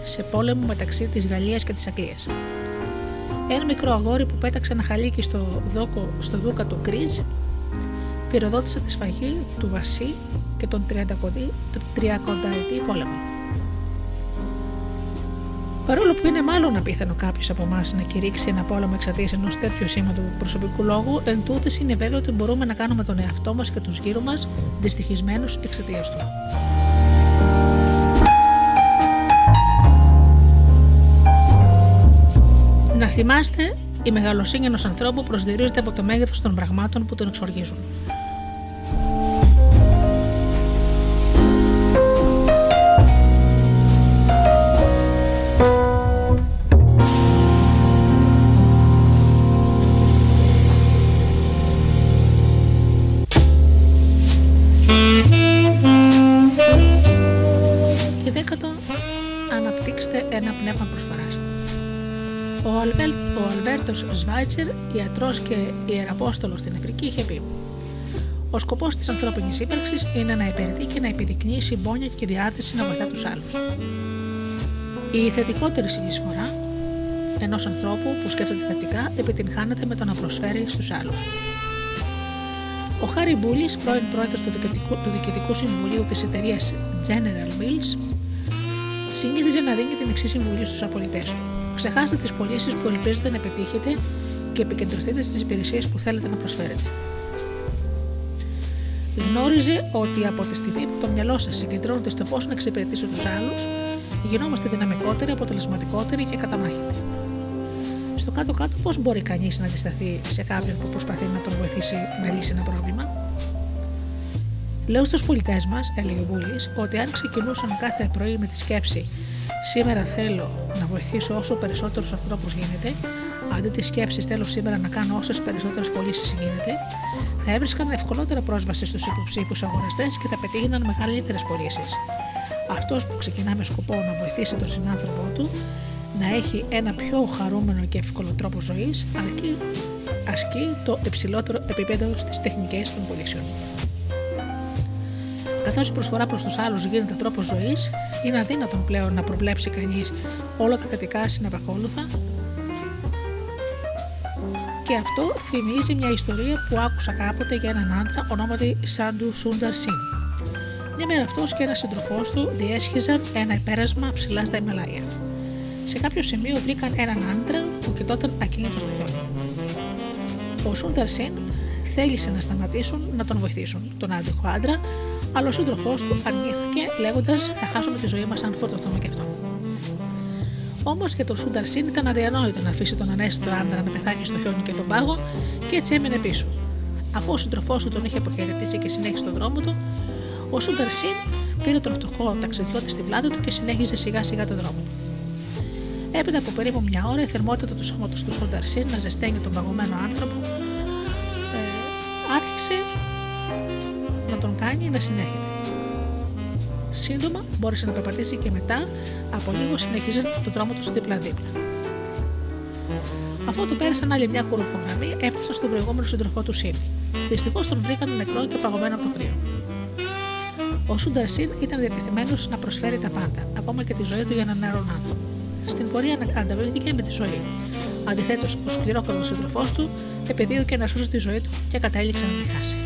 σε πόλεμο μεταξύ της Γαλλίας και της Αγγλίας. Ένα μικρό αγόρι που πέταξε ένα χαλίκι στο, δόκο, στο δούκα του Κρίζ πυροδότησε τη σφαγή του Βασί και τον 30 ετή πόλεμο. Παρόλο που είναι μάλλον απίθανο κάποιος από εμάς να κηρύξει ένα πόλεμο εξαιτίας ενός τέτοιου σήματο προσωπικού λόγου, εν τούτης είναι βέβαιο ότι μπορούμε να κάνουμε τον εαυτό μας και τους γύρω μας δυστυχισμένους εξαιτίας του. Να θυμάστε, η μεγαλοσύνη ενός ανθρώπου προσδιορίζεται από το μέγεθος των πραγμάτων που τον εξοργίζουν. Σβάιτσερ, ιατρός και ιεραπόστολος στην Αφρική, είχε πει: Ο σκοπός της ανθρώπινης ύπαρξης είναι να υπηρετεί και να επιδεικνύει συμπόνια και διάθεση να βοηθά τους άλλους. Η θετικότερη συνεισφορά ενός ανθρώπου που σκέφτεται θετικά επιτυγχάνεται με το να προσφέρει στους άλλους. Ο Χάρι Μπούλης, πρώην πρόεδρος του Διοικητικού, του Διοικητικού Συμβουλίου της εταιρείας General Mills, συνήθιζε να δίνει την εξή συμβουλή στους απολυτές του. Ξεχάστε τις πωλήσεις που ελπίζετε να πετύχετε και επικεντρωθείτε στις υπηρεσίες που θέλετε να προσφέρετε. Γνώριζε ότι από τη στιγμή που το μυαλό σας συγκεντρώνεται στο πώς να εξυπηρετήσω τους άλλους, γινόμαστε δυναμικότεροι, αποτελεσματικότεροι και καταμάχητοι. Στο κάτω-κάτω, πώς μπορεί κανείς να αντισταθεί σε κάποιον που προσπαθεί να τον βοηθήσει να λύσει ένα πρόβλημα; Λέω στους πολιτές μας, έλεγε ο Μπούλη, ότι αν ξεκινούσαν κάθε πρωί με τη σκέψη Σήμερα θέλω να βοηθήσω όσο περισσότερους ανθρώπους γίνεται, αντί τη σκέψη θέλω σήμερα να κάνω όσες περισσότερες πωλήσεις γίνεται, θα έβρισκαν ευκολότερα πρόσβαση στους υποψήφιους αγοραστές και θα πετύχαιναν μεγαλύτερες πωλήσεις. Αυτός που ξεκινά με σκοπό να βοηθήσει τον συνάνθρωπό του να έχει ένα πιο χαρούμενο και εύκολο τρόπο ζωής, αρκεί ασκεί το υψηλότερο επίπεδο στις τεχνικές των πωλήσεων. Καθώς η προσφορά προς τους άλλους γίνεται τρόπο ζωής, είναι αδύνατον πλέον να προβλέψει κανείς όλα τα θετικά συνεπακόλουθα. Και αυτό θυμίζει μια ιστορία που άκουσα κάποτε για έναν άντρα ονόματι Σάντου Σούνταρ Σιν. Μια μέρα αυτός και ένας σύντροφό του διέσχιζαν ένα υπέρασμα ψηλά στα Ιμαλάια. Σε κάποιο σημείο βρήκαν έναν άντρα που κοιτόταν ακίνητος στο χιόνι. Ο Σούνταρ Σιν θέλησε να σταματήσουν να τον βοηθήσουν. Τον άντυχο άντρα αλλά ο σύντροφός του αρνήθηκε λέγοντας: Θα χάσουμε τη ζωή μας αν φορτωθούμε και αυτό. Όμως για τον Σούνταρ Σιν ήταν αδιανόητο να αφήσει τον ανέστητο άντρα να πεθάνει στο χιόνι και τον πάγο και έτσι έμεινε πίσω. Αφού ο σύντροφός του τον είχε αποχαιρετήσει και συνέχισε τον δρόμο του, ο Σούνταρ Σιν πήρε τον φτωχό ταξιδιώτη στην πλάτη του και συνέχιζε σιγά σιγά τον δρόμο του. Έπειτα από περίπου μια ώρα η θερμότητα του σώματος του Σούνταρ Σιν να ζεσταίνει τον παγωμένο άνθρωπο ε, άρχισε να τον κάνει να συνέχεται. Σύντομα μπόρεσε να περπατήσει και μετά από λίγο συνεχίζει τον δρόμο του δίπλα-δίπλα. Αφού του πέρασαν άλλη μια κουρουφογραμμή, έφτασαν στον προηγούμενο σύντροφό του Σίνη. Δυστυχώς τον βρήκαν νεκρό και παγωμένο από το κρύο. Ο Σούνταρ Σιν ήταν διατεθειμένος να προσφέρει τα πάντα, ακόμα και τη ζωή του για έναν νεαρόν άνθρωπο. Στην πορεία ανταβίβθηκε με τη ζωή, Αντιθέτως, ο σκληρόκαρδο σύντροφός του επαιδείωκε να σώσει τη ζωή του και κατέληξε να τη χάσει.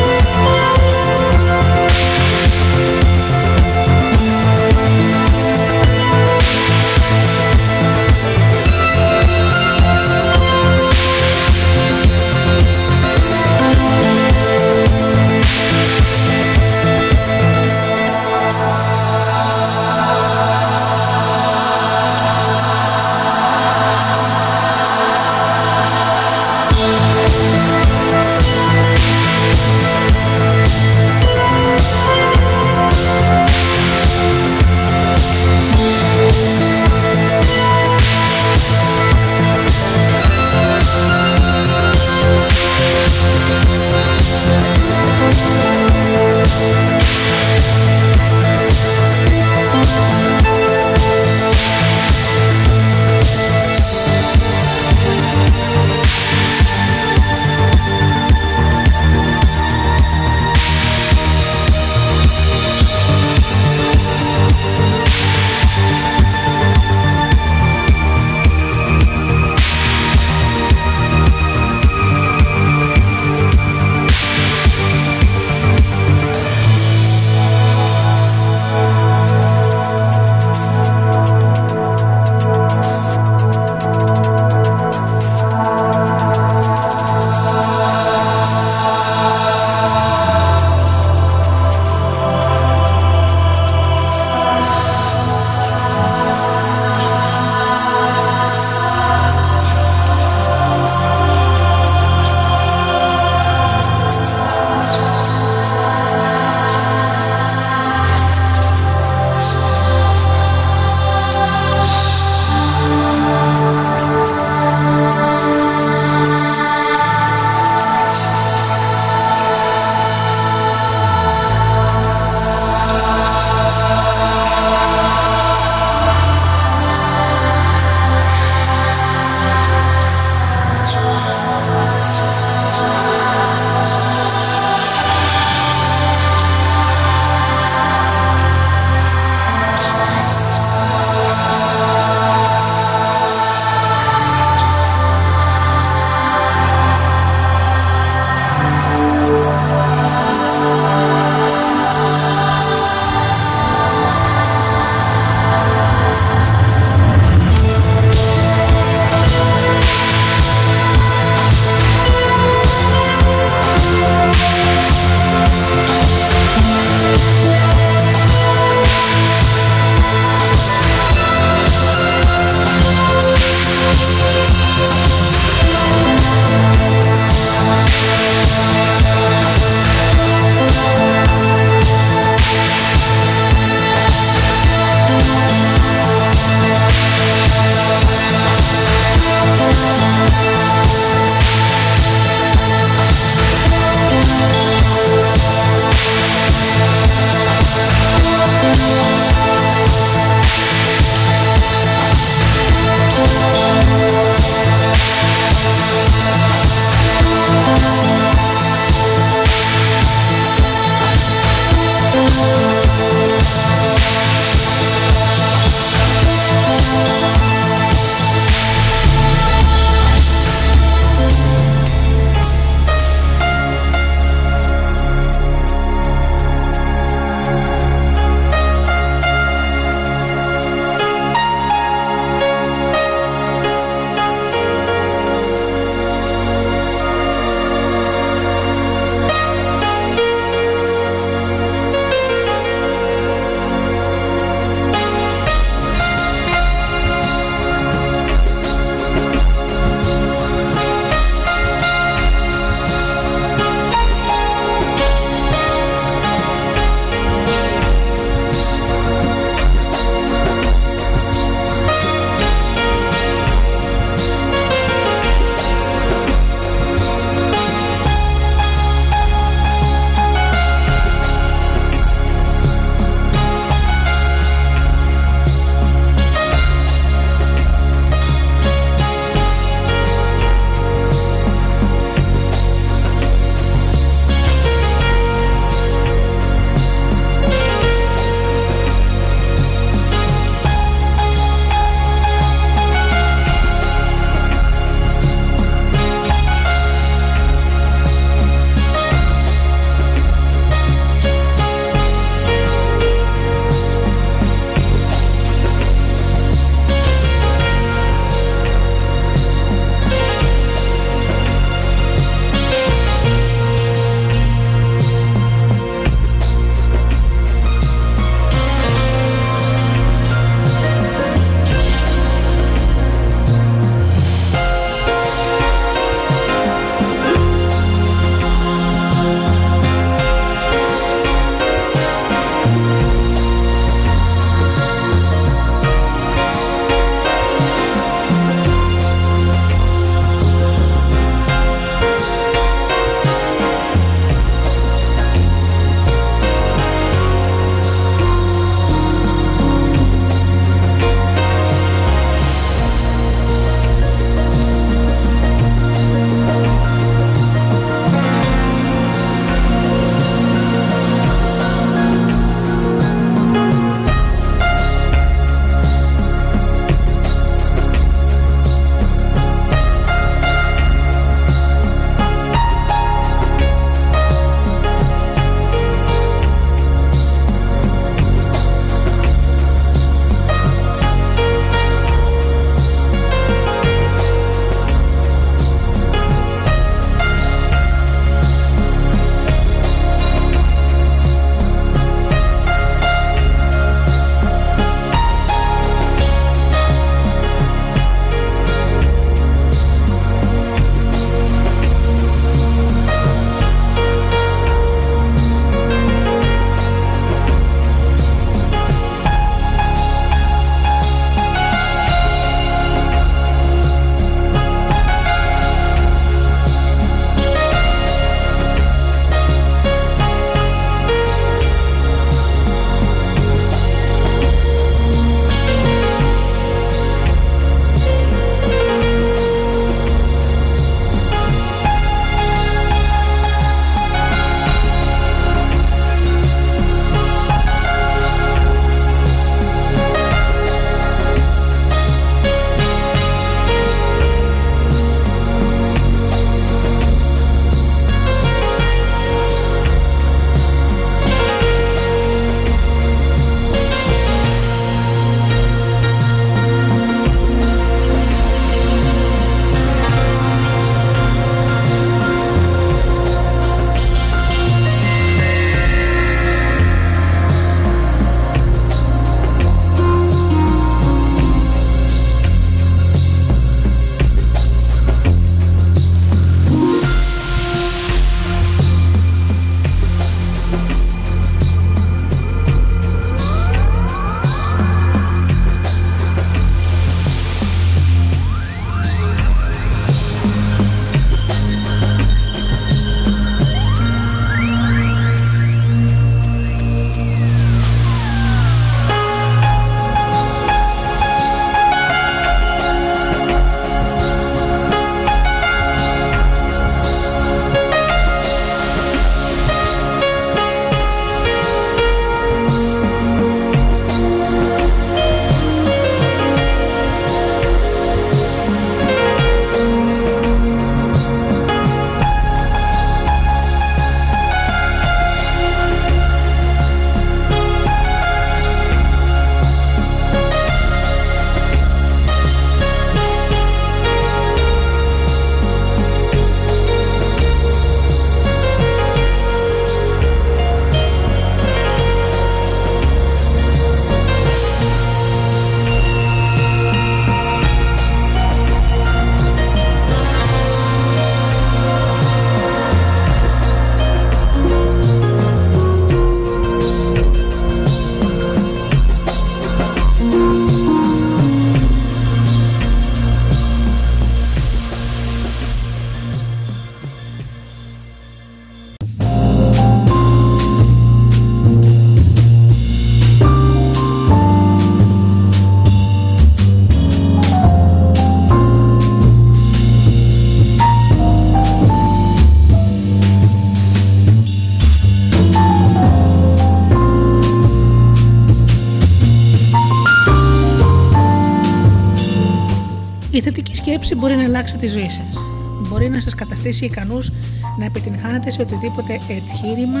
Αλλάξει τη ζωή σας. Μπορεί να σας καταστήσει ικανούς να επιτυγχάνετε σε οτιδήποτε επιχείρημα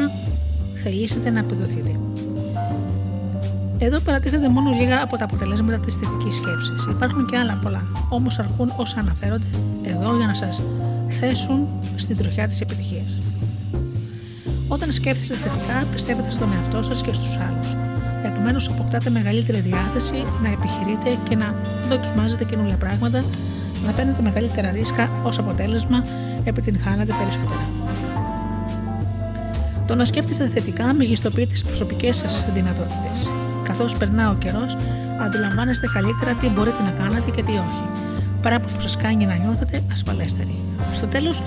θελήσετε να επιδοθείτε. Εδώ παρατίθεται μόνο λίγα από τα αποτελέσματα της θετικής σκέψης. Υπάρχουν και άλλα πολλά, όμως αρκούν όσα αναφέρονται εδώ για να σας θέσουν στην τροχιά της επιτυχίας. Όταν σκέφτεστε θετικά, πιστεύετε στον εαυτό σας και στους άλλους. Επομένως, αποκτάτε μεγαλύτερη διάθεση να επιχειρείτε και να δοκιμάζετε καινούργια πράγματα, να παίρνετε μεγαλύτερα ρίσκα, ως αποτέλεσμα επιτυγχάνετε περισσότερα. Το να σκέφτεστε θετικά μεγιστοποιεί τι προσωπικές σας δυνατότητες. Καθώς περνά ο καιρός, αντιλαμβάνεστε καλύτερα τι μπορείτε να κάνετε και τι όχι. Πράγμα που σας κάνει να νιώθετε ασφαλέστεροι. Στο τέλος,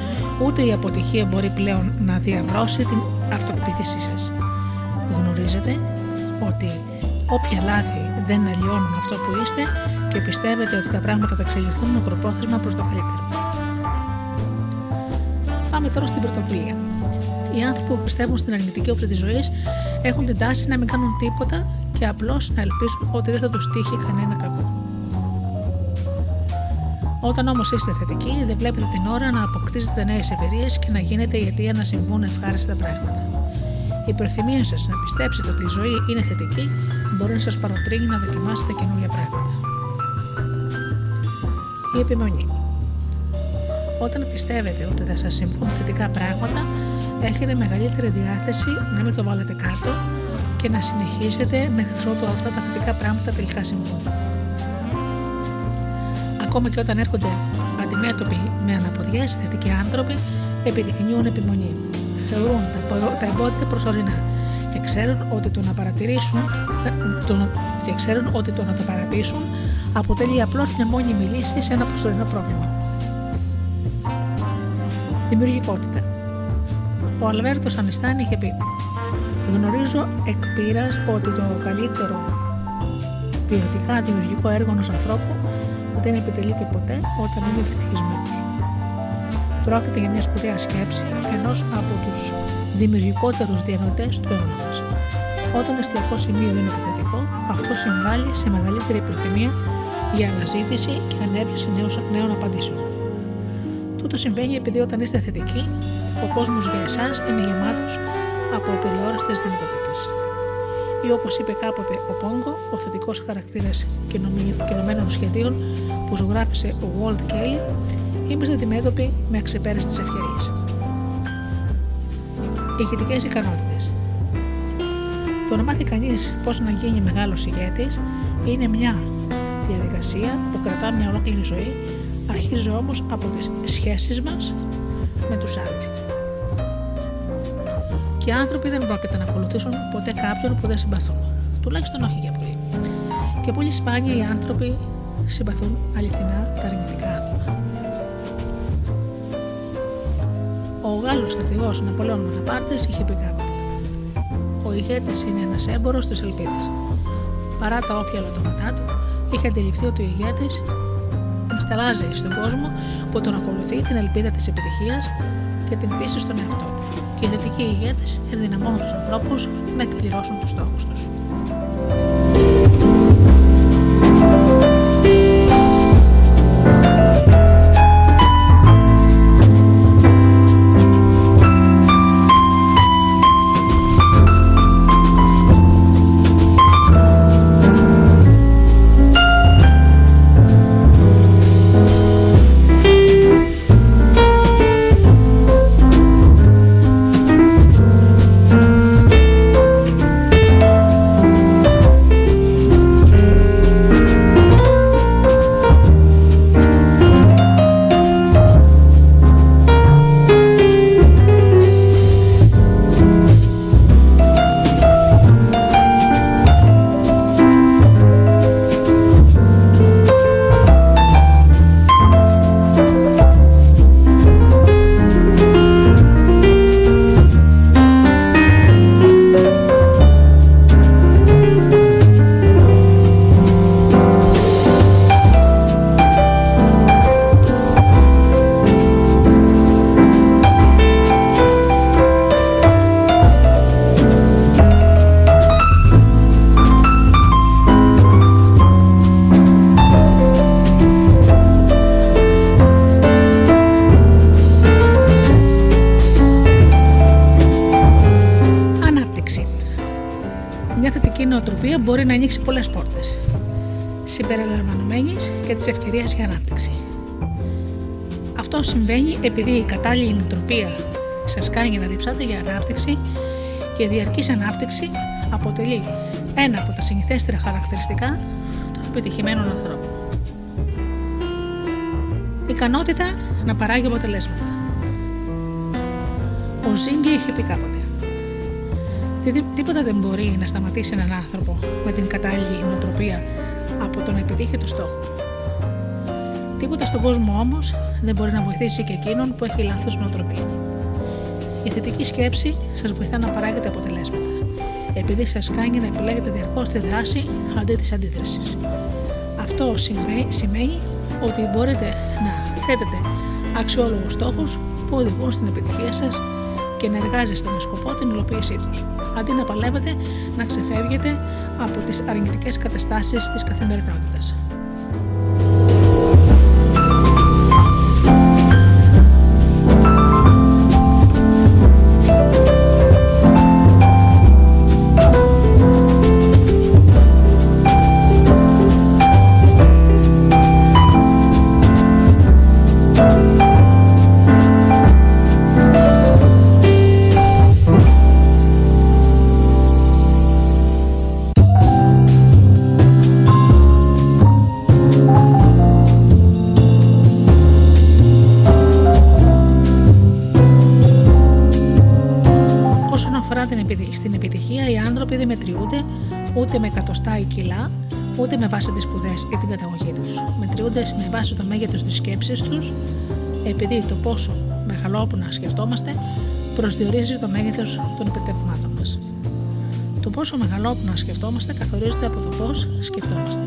ούτε η αποτυχία μπορεί πλέον να διαβρώσει την αυτοπεποίθησή σας. Γνωρίζετε ότι όποια λάθη δεν αλλοιώνουν αυτό που είστε και πιστεύετε ότι τα πράγματα θα εξελιχθούν μακροπρόθεσμα προς το καλύτερο. Πάμε τώρα στην πρωτοβουλία. Οι άνθρωποι που πιστεύουν στην αρνητική όψη της ζωής έχουν την τάση να μην κάνουν τίποτα και απλώς να ελπίζουν ότι δεν θα τους τύχει κανένα κακό. Όταν όμως είστε θετικοί, δεν βλέπετε την ώρα να αποκτήσετε νέες εμπειρίες και να γίνετε η αιτία να συμβούν ευχάριστα πράγματα. Η προθυμία σας να πιστέψετε ότι η ζωή είναι θετική μπορεί να σας παροτρύνει να δοκιμάσετε καινούργια πράγματα. Η επιμονή. Όταν πιστεύετε ότι θα σας συμβούν θετικά πράγματα, έχετε μεγαλύτερη διάθεση να μην το βάλετε κάτω και να συνεχίσετε μέχρι ότου αυτά τα θετικά πράγματα τελικά συμβούν. Ακόμα και όταν έρχονται αντιμέτωποι με αναποδιές, οι θετικοί άνθρωποι επιδεικνύουν επιμονή. Θεωρούν τα εμπόδια προσωρινά και ξέρουν ότι το να παρατηρήσουν το, και ξέρουν ότι το να τα παρατήσουν αποτελεί απλώς μια μόνιμη λύσης σε ένα προσωρινό πρόβλημα. Δημιουργικότητα. Ο Αλβέρτος Ανιστάνη είχε πει: Γνωρίζω εκ πείρας ότι το καλύτερο ποιοτικά δημιουργικό έργο ενός ανθρώπου δεν επιτελείται ποτέ όταν είναι δυστυχισμένος. Πρόκειται για μια σπουδαία σκέψη ενός από τους δημιουργικότερους διανοητέ του αιώνα μας. Όταν το εστιακό σημείο είναι το θετικό, αυτό συμβάλλει σε μεγαλύτερη επιθυμία για αναζήτηση και ανέβρεση νέων απαντήσεων. Τούτο συμβαίνει επειδή όταν είστε θετικοί, ο κόσμος για εσάς είναι γεμάτος από απεριόριστε δυνατότητες. Ή όπως είπε κάποτε ο Πόγκο, ο θετικός χαρακτήρας κινωμένων σχεδίων που ζωγράφησε ο Walt Kay, είμαστε αντιμέτωποι με αξεπέραστε ευκαιρίες. Ηγετικές ικανότητες. Το να μάθει κανείς πώς να γίνει μεγάλος ηγέτης είναι μια διαδικασία που κρατά μια ολόκληρη ζωή, αρχίζει όμως από τις σχέσεις μας με τους άλλους και οι άνθρωποι δεν πρόκειται να ακολουθήσουν ποτέ κάποιον που δεν συμπαθούν. Τουλάχιστον όχι για πολύ. Και πολύ σπάνια οι άνθρωποι συμπαθούν αληθινά τα αρνητικά άτομα. Ο Γάλλος στρατηγός Ναπολέων Μοναπάρτης είχε πει κάποτε «Ο ηγέτης είναι ένας έμπορος της ελπίδας». Παρά τα όποια λατώματά του, είχε αντιληφθεί ότι ο ηγέτης ενσταλάζει στον κόσμο που τον ακολουθεί την ελπίδα της επιτυχίας και την πίστη στον εαυτό του και οι θετικοί ηγέτες ενδυναμώνουν τους ανθρώπους να εκπληρώσουν τους στόχους τους. Ανοίξει πολλές πόρτες, συμπεριλαμβανομένης και της ευκαιρίας για ανάπτυξη. Αυτό συμβαίνει επειδή η κατάλληλη νοοτροπία σας κάνει να διψάτε για ανάπτυξη και η διαρκής ανάπτυξη αποτελεί ένα από τα συνηθέστερα χαρακτηριστικά των επιτυχημένων ανθρώπων. Η ικανότητα να παράγει αποτελέσματα. Ο Ζήγκη είχε πει κάποτε. Τίποτα δεν μπορεί να σταματήσει έναν άνθρωπο με την κατάλληλη νοοτροπία από το να επιτύχει το στόχο. Τίποτα στον κόσμο όμως δεν μπορεί να βοηθήσει και εκείνον που έχει λάθος νοοτροπία. Η θετική σκέψη σας βοηθά να παράγετε αποτελέσματα, επειδή σας κάνει να επιλέγετε διαρκώς τη δράση αντί της αντίδρασης. Αυτό σημαίνει ότι μπορείτε να θέτετε αξιόλογους στόχους που οδηγούν στην επιτυχία σας και να εργάζεστε με σκοπό την υλοποίησή τους, αντί να παλεύετε να ξεφεύγετε από τις αρνητικές καταστάσεις της καθημερινότητας. Ούτε με εκατοστά ή κιλά, ούτε με βάση τις σπουδές ή την καταγωγή τους. Μετριούνται με βάση το μέγεθος της σκέψης τους, επειδή το πόσο μεγαλόπουνα σκεφτόμαστε προσδιορίζει το μέγεθος των επιτεύγματων μας. Το πόσο μεγαλόπουνα σκεφτόμαστε καθορίζεται από το πώς σκεφτόμαστε.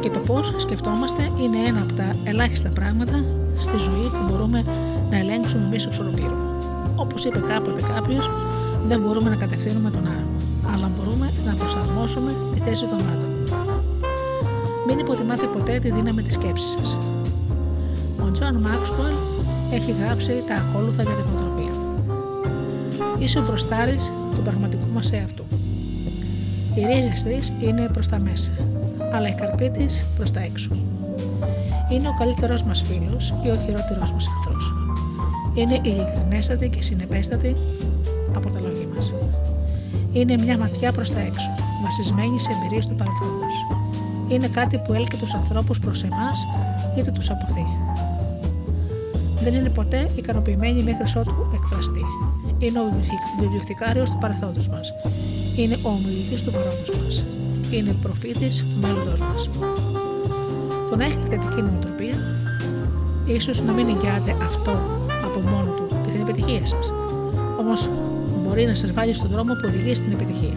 Και το πώς σκεφτόμαστε είναι ένα από τα ελάχιστα πράγματα στη ζωή που μπορούμε να ελέγξουμε εμείς εξ ολοκλήρου. Όπως είπε κάποτε κάποιος, δεν μπορούμε να κατευθύνουμε τον άνεμο αλλά μπορούμε να προσαρμόσουμε τη θέση των άτομων. Μην υποτιμάτε ποτέ τη δύναμη της σκέψης σας. Ο Τζον Μάξουελ έχει γράψει τα ακόλουθα για την νοοτροπία. Είναι ο μπροστάρης του πραγματικού μας εαυτού. Οι ρίζες της είναι προς τα μέσα, αλλά οι καρποί της προς τα έξω. Είναι ο καλύτερός μας φίλος ή ο χειρότερός μας εχθρός. Είναι ειλικρινέστατη και συνεπέστατη είναι μια ματιά προς τα έξω, βασισμένη σε εμπειρίες του παρελθόντος. Είναι κάτι που έλκει τους ανθρώπους προς εμάς είτε τους αποθεί. Δεν είναι ποτέ ικανοποιημένη μέχρι ότου εκφραστεί. Είναι ο βιβλιοθηκάριος του παρελθόντος μας. Είναι ο ομιλητής του παρόντος μας. Είναι προφήτης του μέλλοντός μας. Το να έχετε θετική νοοτροπία, ίσως να μην εγγυάται αυτό από μόνο του την επιτυχία σας. Όμως μπορεί να σα βάλει στον δρόμο που οδηγείς στην επιτυχία.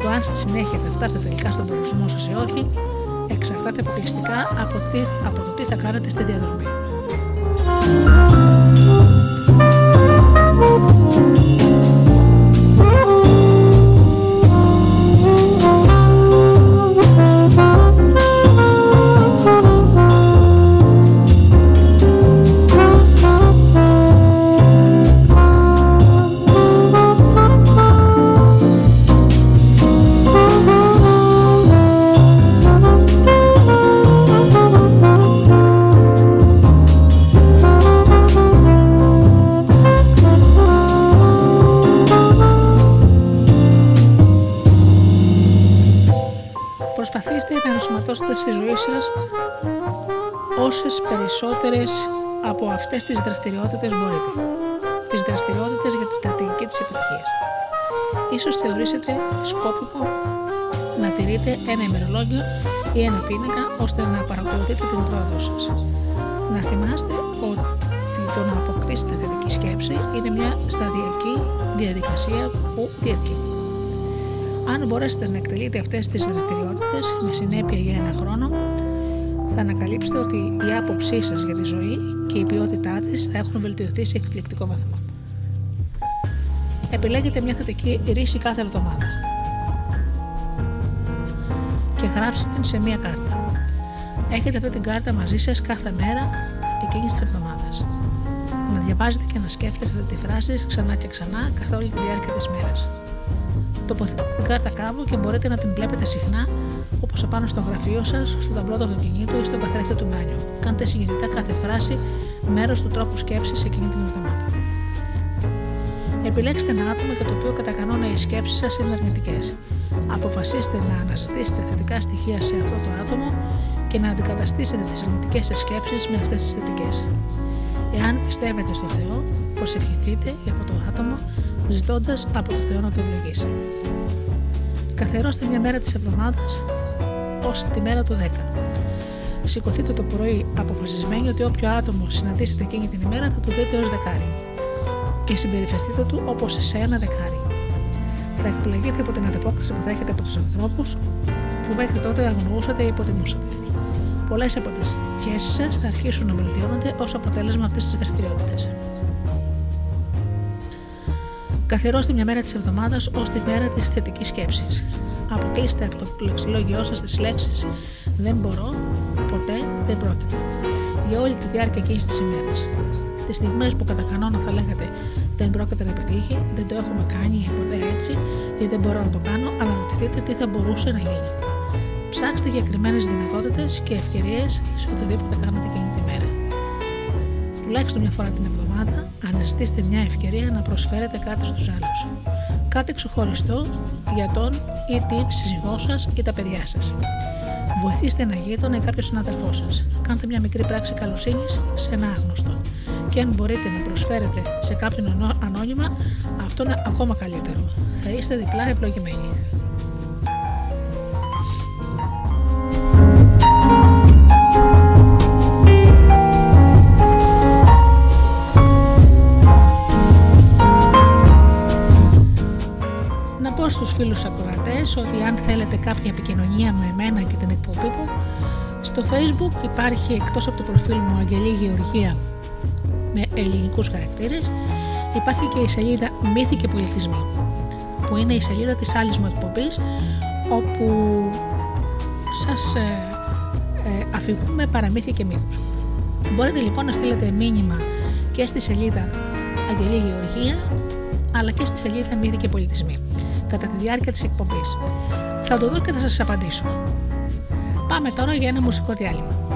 Το αν στη συνέχεια θα φτάσετε τελικά στον προορισμό σας ή όχι, εξαρτάται αποκλειστικά από, από το τι θα κάνετε στη διαδρομή. Περισσότερες από αυτές τις δραστηριότητες μπορείτε. Τις δραστηριότητες για τη στρατηγική της επιτυχίας. Ίσως θεωρήσετε σκόπιμο να τηρείτε ένα ημερολόγιο ή ένα πίνακα ώστε να παρακολουθείτε την πρόοδό σας. Να θυμάστε ότι το να αποκρίσετε θετική σκέψη είναι μια σταδιακή διαδικασία που διαρκεί. Αν μπορέσετε να εκτελείτε αυτές τις δραστηριότητες με συνέπεια για ένα χρόνο, θα ανακαλύψετε ότι η άποψή σας για τη ζωή και η ποιότητά της θα έχουν βελτιωθεί σε εκπληκτικό βαθμό. Επιλέγετε μια θετική ρίση κάθε εβδομάδα και γράψτε την σε μια κάρτα. Έχετε αυτή την κάρτα μαζί σας κάθε μέρα εκείνης της εβδομάδας. Να διαβάζετε και να σκέφτεστε αυτή τη φράση ξανά και ξανά καθ' όλη τη διάρκεια της μέρας. Τοποθετείτε την κάρτα κάπου και μπορείτε να την βλέπετε συχνά όπως απάνω στο γραφείο σας, στο ταμπλό του αυτοκινήτου ή στον καθρέφτη του μπάνιου. Κάντε συγκεκριτά κάθε φράση μέρος του τρόπου σκέψης εκείνη την εβδομάδα. Επιλέξτε ένα άτομο για το οποίο κατά κανόνα οι σκέψεις σας είναι αρνητικές. Αποφασίστε να αναζητήσετε θετικά στοιχεία σε αυτό το άτομο και να αντικαταστήσετε τις αρνητικές σας σκέψεις με αυτές τις θετικές. Εάν πιστεύετε στο Θεό, προσευχηθείτε για αυτό το άτομο ζητώντας από το Θεό να το ευλογήσει. Καθερώστε μια μέρα της εβδομάδας ω τη μέρα του 10. Σηκωθείτε το πρωί αποφασισμένοι ότι όποιο άτομο συναντήσετε εκείνη την ημέρα θα του δείτε ως δεκάρι και συμπεριφερθείτε του όπως σε ένα δεκάρι. Θα εκπλαγείτε από την ανταπόκριση που θα έχετε από τους ανθρώπους που μέχρι τότε αγνοούσατε ή υποτιμούσατε. Πολλές από τις σχέσεις σας θα αρχίσουν να βελτιώνονται ως αποτέλεσμα αυτής της δραστηριότητας. Καθιερώστε μια μέρα της εβδομάδας ως τη μέρα της θετικής σκέψης. Αποκλείστε από το λεξιλόγιό σας τις λέξεις Δεν μπορώ, ποτέ, δεν πρόκειται. Για όλη τη διάρκεια εκείνης της ημέρας. Στις στιγμές που κατά κανόνα θα λέγατε Δεν πρόκειται να πετύχει, δεν το έχουμε κάνει ποτέ έτσι, ή δεν μπορώ να το κάνω, αναρωτηθείτε τι θα μπορούσε να γίνει. Ψάξτε συγκεκριμένε δυνατότητες και ευκαιρίες σε οτιδήποτε κάνετε εκείνη τη μέρα. Τουλάχιστον μια φορά την εβδομάδα αναζητήστε μια ευκαιρία να προσφέρετε κάτι στους άλλους. Κάτι ξεχωριστό για τον ή την σύζυγό σας ή τα παιδιά σας. Βοηθήστε ένα γείτονα ή κάποιος συνάδελφός σας. Κάντε μια μικρή πράξη καλοσύνης σε ένα άγνωστο. Και αν μπορείτε να προσφέρετε σε κάποιον ανώνυμα, αυτό είναι ακόμα καλύτερο. Θα είστε διπλά ευλογημένοι. Ακροατές ότι αν θέλετε κάποια επικοινωνία με εμένα και την εκπομπή μου, στο facebook υπάρχει εκτός από το προφίλ μου Αγγελή Γεωργία με ελληνικούς χαρακτήρες, υπάρχει και η σελίδα Μύθοι και Πολιτισμοί, που είναι η σελίδα της άλλης μου εκπομπής, όπου σας ε, ε, αφηγούμε παραμύθια και μύθους. Μπορείτε λοιπόν να στείλετε μήνυμα και στη σελίδα Αγγελή Γεωργία, αλλά και στη σελίδα Μύθοι και Πολιτισμοί κατά τη διάρκεια της εκπομπής. Θα το δω και θα σας απαντήσω. Πάμε τώρα για ένα μουσικό διάλειμμα.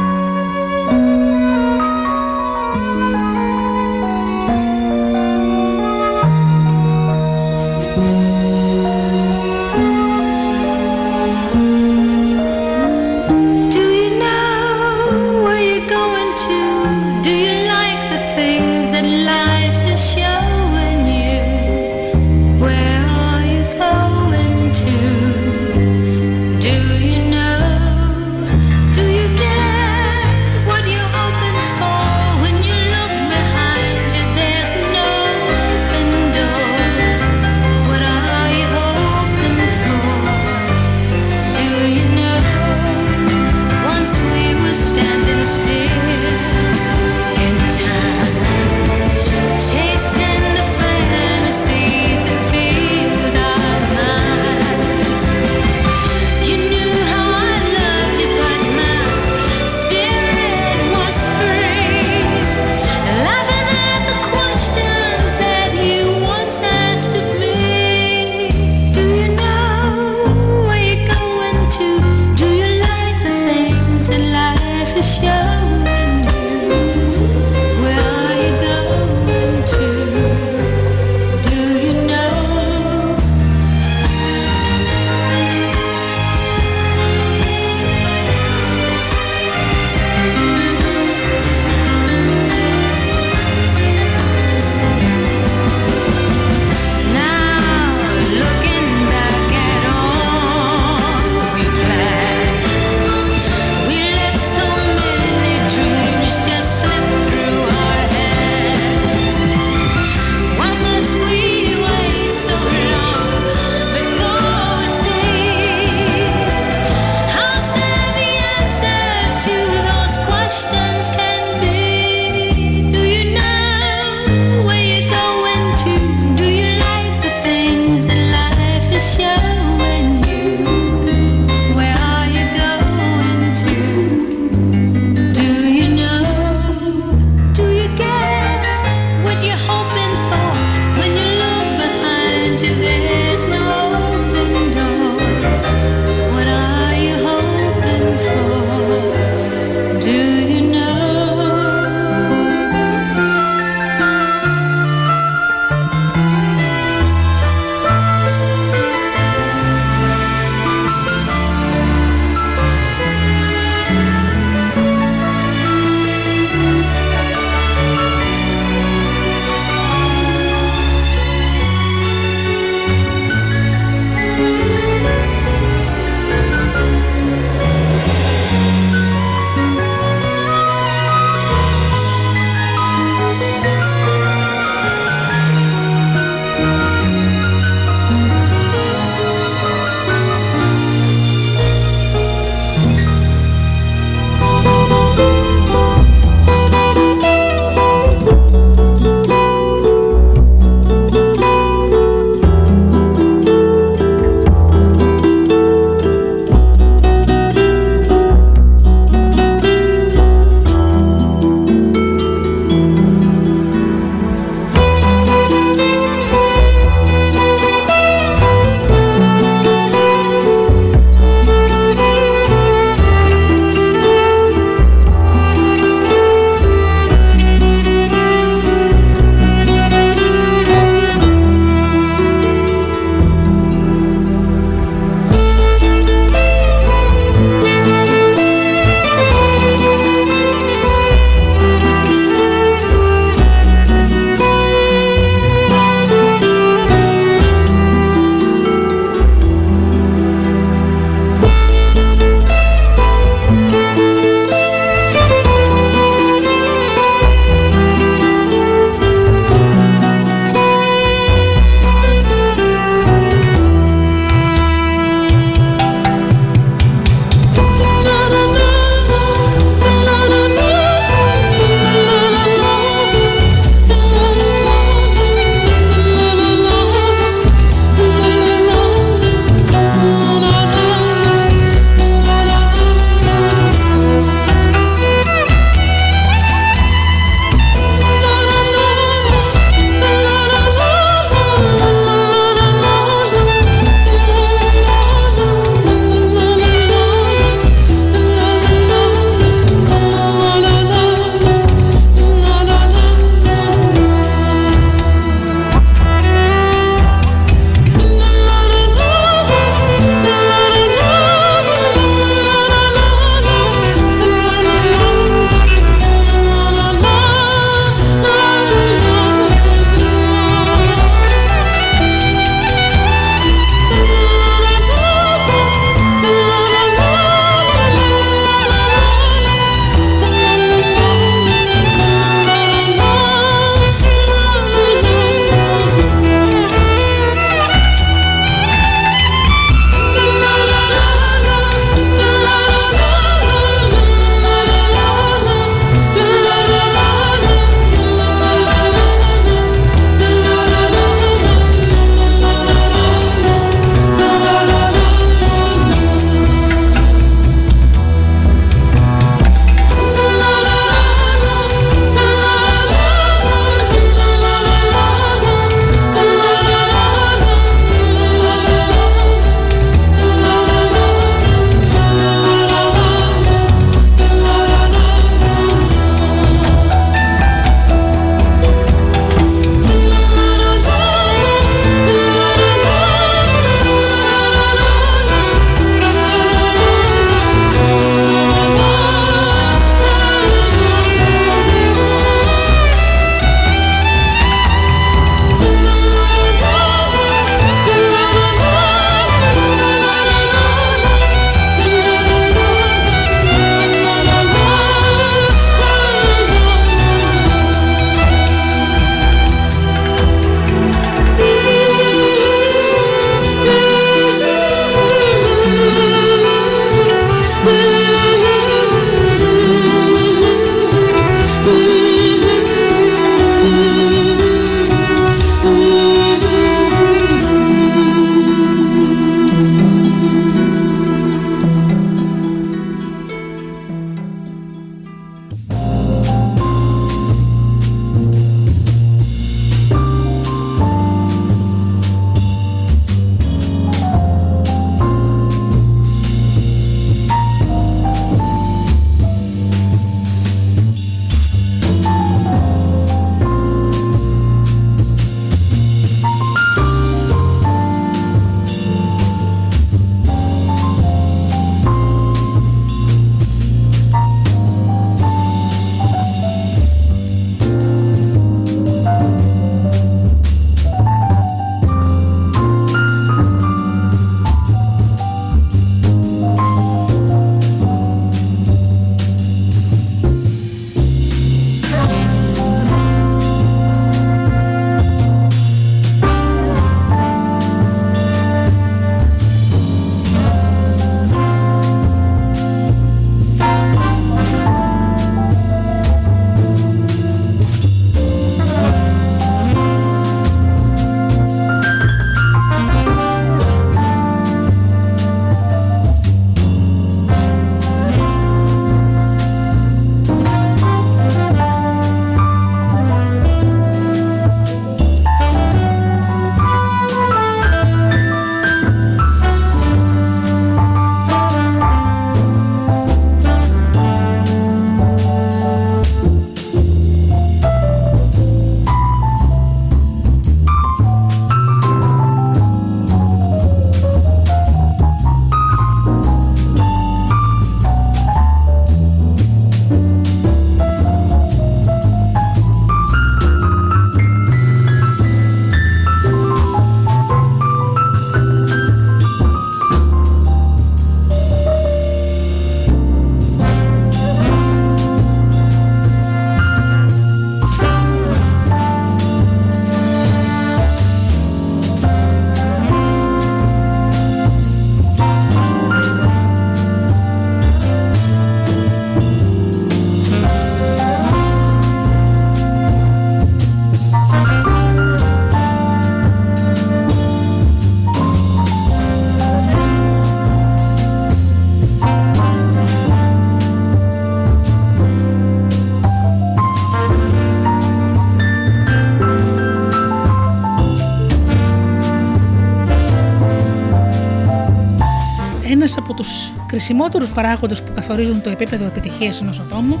Από τους κρισιμότερους παράγοντες που καθορίζουν το επίπεδο επιτυχίας ενός ατόμου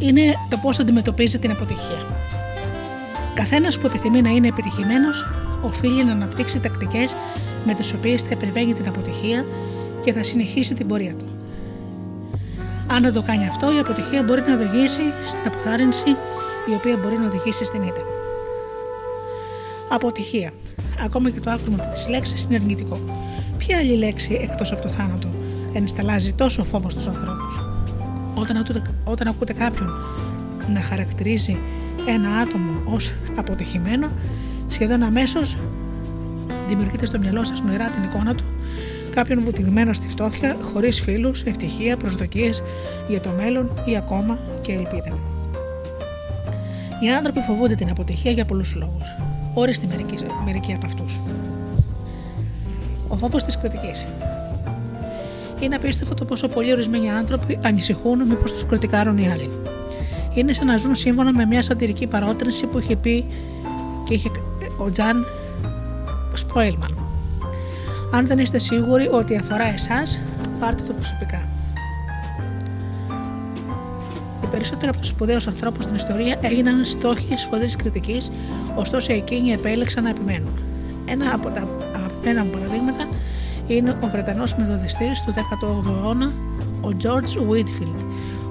είναι το πώς αντιμετωπίζει την αποτυχία. Καθένας που επιθυμεί να είναι επιτυχημένος οφείλει να αναπτύξει τακτικές με τις οποίες θα επιβαίνει την αποτυχία και θα συνεχίσει την πορεία του. Αν δεν το κάνει αυτό, η αποτυχία μπορεί να οδηγήσει στην αποθάρρυνση, η οποία μπορεί να οδηγήσει στην ήττα. Αποτυχία. Ακόμα και το άκουσμα τη λέξη είναι αρνητικό. Ποια άλλη λέξη εκτός από το θάνατο ενσταλάζει τόσο φόβο στους ανθρώπους; Όταν, ακούτε, όταν ακούτε κάποιον να χαρακτηρίζει ένα άτομο ως αποτυχημένο, σχεδόν αμέσως δημιουργείτε στο μυαλό σας νοερά την εικόνα του κάποιον βουτυγμένο στη φτώχεια, χωρίς φίλους, ευτυχία, προσδοκίες για το μέλλον ή ακόμα και ελπίδα. Οι άνθρωποι φοβούνται την αποτυχία για πολλούς λόγους. Όριστη μερικοί, μερικοί από αυτούς. Ο φόβος της κριτικής. Είναι απίστευτο το πόσο πολλοί ορισμένοι άνθρωποι ανησυχούν μήπως τους κριτικάρουν οι άλλοι. Είναι σαν να ζουν σύμφωνα με μια σαντηρική παρότρινση που είχε πει και είχε ο Τζαν Σποέλμαν. Αν δεν είστε σίγουροι ότι αφορά εσάς, πάρτε το προσωπικά. Οι περισσότεροι από τους σπουδαίους ανθρώπους στην ιστορία έγιναν στόχοι σφοδρής κριτικής, ωστόσο εκείνοι επέλεξαν να επιμένουν. Ένα από τα αγαπημένα παραδείγματα είναι ο Βρετανός μεθοδιστής του 18ου αιώνα, ο George Whitfield,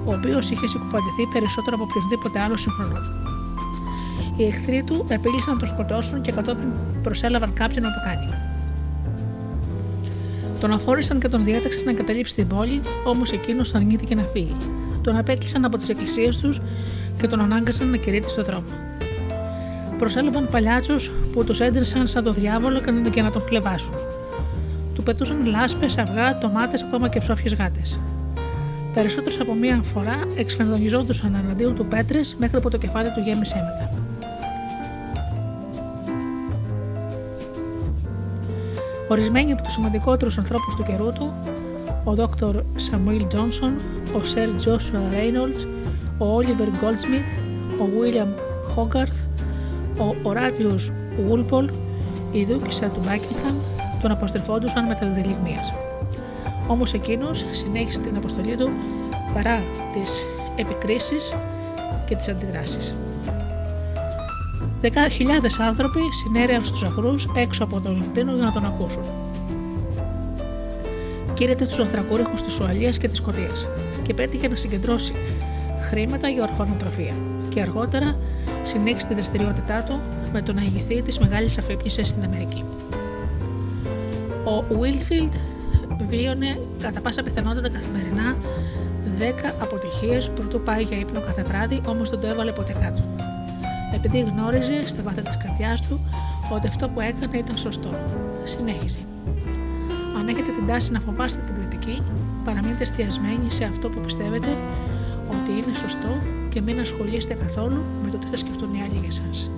ο οποίος είχε συκοφαντηθεί περισσότερο από οποιοδήποτε άλλο σύγχρονό του. Οι εχθροί του επίλυσαν να τον σκοτώσουν και κατόπιν προσέλαβαν κάποιον να το κάνει. Τον αφόρησαν και τον διέταξαν να εγκαταλείψει την πόλη, όμως εκείνος αρνήθηκε να φύγει. Τον απέκλεισαν από τις εκκλησίες τους και τον ανάγκασαν να κηρύττει στο δρόμο. Προσέλαβαν παλιάτσους που τους έντρεσαν σαν το διάβολο και να τον κλεβάσουν. Του πετούσαν λάσπες, αυγά, τομάτε, ακόμα και ψόφιες γάτες. Περισσότερες από μία φορά εξφενδονιζόντουσαν εναντίον του πέτρε μέχρι που το κεφάλι του γέμισε έμετα. Ορισμένοι από τους σημαντικότερους ανθρώπους του καιρού του, ο Dr. Samuel Johnson, ο Sir Joshua Reynolds, ο Oliver Goldsmith, ο William Hogarth, ο Horatius Walpole, η δούκισσα του Buckingham, τον αποστρεφόντουσαν με τα διδελιγμίας. Όμως εκείνος συνέχισε την αποστολή του παρά τις επικρίσεις και τις αντιδράσεις. Δεκάδε άνθρωποι συνέρεαν στους αγρού έξω από το Λονδίνο για να τον ακούσουν. Κήρυτε στους ανθρακούριχου της Ουαλίας και της Σκοτία και πέτυχε να συγκεντρώσει χρήματα για ορφανοτροφία και αργότερα συνέχισε τη δραστηριότητά του με το να ηγηθεί της μεγάλης αφύπνισης στην Αμερική. Ο Βίλφιλντ βίωνε κατά πάσα πιθανότητα καθημερινά 10 αποτυχίες προτού πάει για ύπνο κάθε βράδυ, όμως δεν το έβαλε ποτέ κάτω επειδή γνώριζε στα βάθη της καρδιάς του ότι αυτό που έκανε ήταν σωστό. Συνέχιζε. Αν έχετε την τάση να φοβάστε την κριτική, παραμείνετε εστιασμένοι σε αυτό που πιστεύετε ότι είναι σωστό και μην ασχολείστε καθόλου με το τι θα σκεφτούν οι άλλοι για εσάς.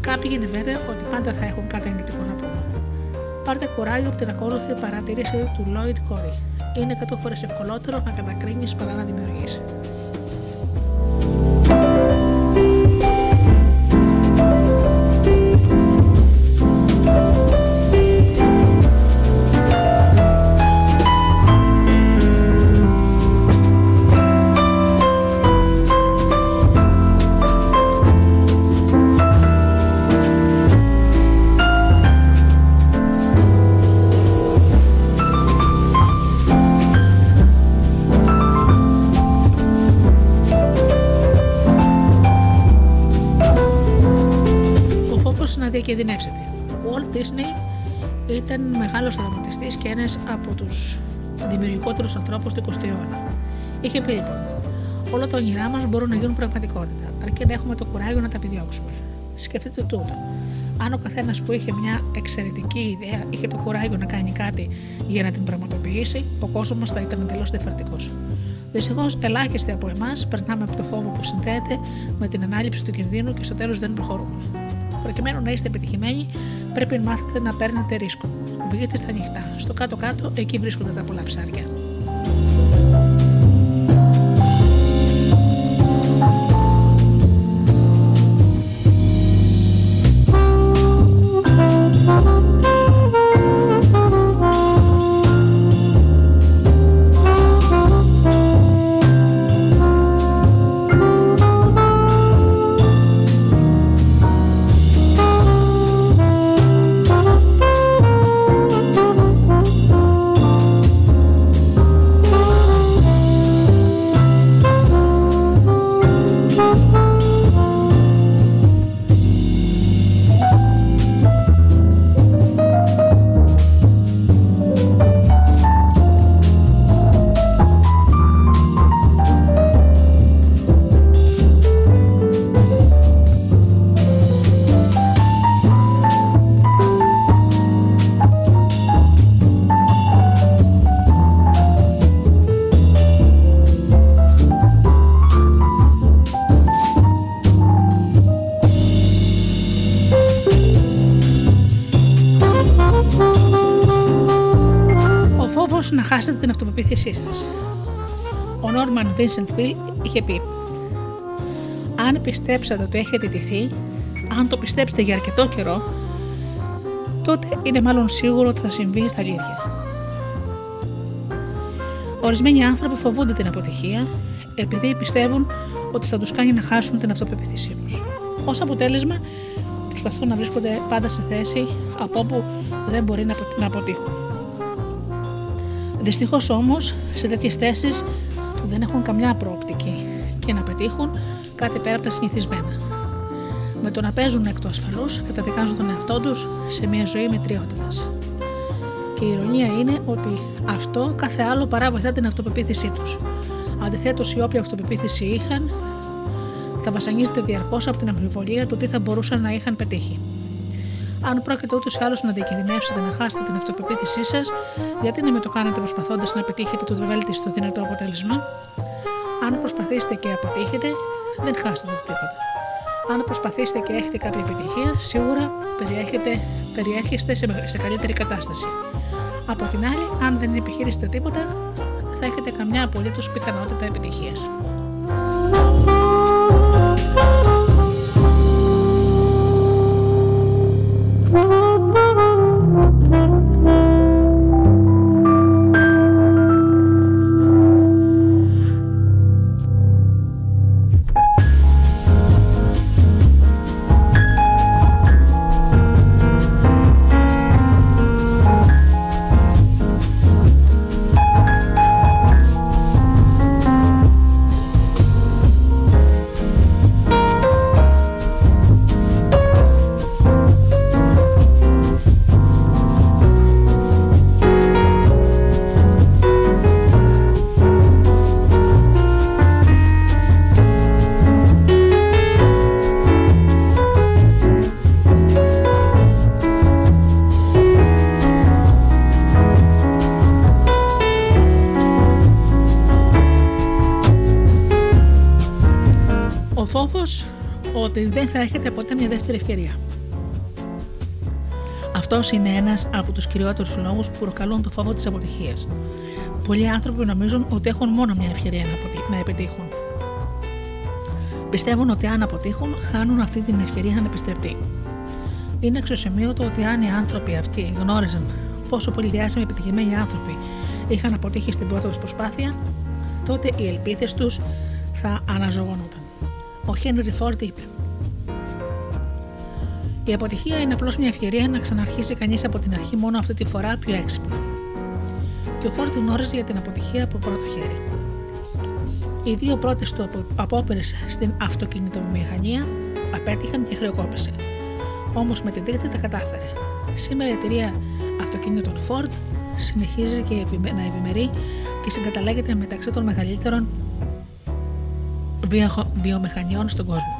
Κάποιοι είναι βέβαια ότι πάντα θα έχουν κάτι αρνητικό να πούν. Πάρτε κουράγιο από την ακόλουθη παρατήρηση του Lloyd Corey. Είναι 100 φορές ευκολότερο να κατακρίνεις παρά να δημιουργείς. Διακινδυνεύσετε. Ο Walt Disney ήταν μεγάλος δραματιστή και ένας από τους δημιουργικότερους ανθρώπους του 20ου αιώνα. Είχε πει λοιπόν: Όλα τα όνειρά μας μπορούν να γίνουν πραγματικότητα, αρκεί να έχουμε το κουράγιο να τα επιδιώξουμε. Σκεφτείτε τούτο. Αν ο καθένας που είχε μια εξαιρετική ιδέα είχε το κουράγιο να κάνει κάτι για να την πραγματοποιήσει, ο κόσμος μα θα ήταν εντελώς διαφορετικός. Δυστυχώς, ελάχιστοι από εμάς περνάμε από το φόβο που συνδέεται με την ανάληψη του κινδύνου και στο τέλος δεν προχωρούμε. Προκειμένου να είστε επιτυχημένοι, πρέπει να μάθετε να παίρνετε ρίσκο. Βγείτε στα νυχτά. Στο κάτω-κάτω, εκεί βρίσκονται τα πολλά ψάρια. χάσετε την αυτοπεποίθησή σας. Ο Νόρμαν Βίνσεντ Πιλ είχε πει: Αν πιστέψατε ότι έχετε τηθεί, αν το πιστέψετε για αρκετό καιρό, τότε είναι μάλλον σίγουρο ότι θα συμβεί στα αλήθεια. Ορισμένοι άνθρωποι φοβούνται την αποτυχία επειδή πιστεύουν ότι θα τους κάνει να χάσουν την αυτοπεποίθησή τους. Ω αποτέλεσμα, προσπαθούν να βρίσκονται πάντα σε θέση από όπου δεν μπορεί να αποτύχουν. Δυστυχώς όμως, σε τέτοιες θέσεις δεν έχουν καμιά προοπτική και να πετύχουν κάτι πέρα από τα συνηθισμένα. Με το να παίζουν εκ του ασφαλούς, καταδικάζουν τον εαυτό τους σε μια ζωή μετριότητας. Και η ηρωνία είναι ότι αυτό κάθε άλλο παρά βοηθά την αυτοπεποίθησή τους. Αντιθέτως, η όποια αυτοπεποίθηση είχαν, θα βασανίζεται διαρκώς από την αμφιβολία του τι θα μπορούσαν να είχαν πετύχει. Αν πρόκειται ούτως ή άλλως να διακινδυνεύσετε να χάσετε την αυτοπεποίθησή σας, γιατί να με το κάνετε προσπαθώντας να πετύχετε το βέλτιστο δυνατό αποτέλεσμα; Αν προσπαθήσετε και αποτύχετε, δεν χάσετε τίποτα. Αν προσπαθήσετε και έχετε κάποια επιτυχία, σίγουρα περιέχεστε σε, σε καλύτερη κατάσταση. Από την άλλη, αν δεν επιχειρήσετε τίποτα, θα έχετε καμιά απολύτως πιθανότητα επιτυχίας. Δεν θα έχετε ποτέ μια δεύτερη ευκαιρία. Αυτός είναι ένας από τους κυριότερους λόγους που προκαλούν το φόβο της αποτυχίας. Πολλοί άνθρωποι νομίζουν ότι έχουν μόνο μια ευκαιρία να επιτύχουν. Πιστεύουν ότι αν αποτύχουν, χάνουν αυτή την ευκαιρία ανεπιστρεπτή. Είναι εξωσημείωτο ότι αν οι άνθρωποι αυτοί γνώριζαν πόσο πολύ διάσημοι επιτυχημένοι άνθρωποι είχαν αποτύχει στην πρώτη τους προσπάθεια, τότε οι ελπίδες τους θα αναζωογονούνταν. Ο Χένρι Φόρτ είπε: η αποτυχία είναι απλώς μια ευκαιρία να ξαναρχίσει κανείς από την αρχή μόνο αυτή τη φορά πιο έξυπνα. Και ο Φόρτ γνώριζε για την αποτυχία από πρώτο χέρι. Οι δύο πρώτες του απόπειρες στην αυτοκινητομηχανία απέτυχαν και χρεοκόπησε. Όμως με την τρίτη τα κατάφερε. Σήμερα η εταιρεία αυτοκινήτων Ford συνεχίζει και να ευημερεί και συγκαταλέγεται μεταξύ των μεγαλύτερων βιομηχανιών στον κόσμο.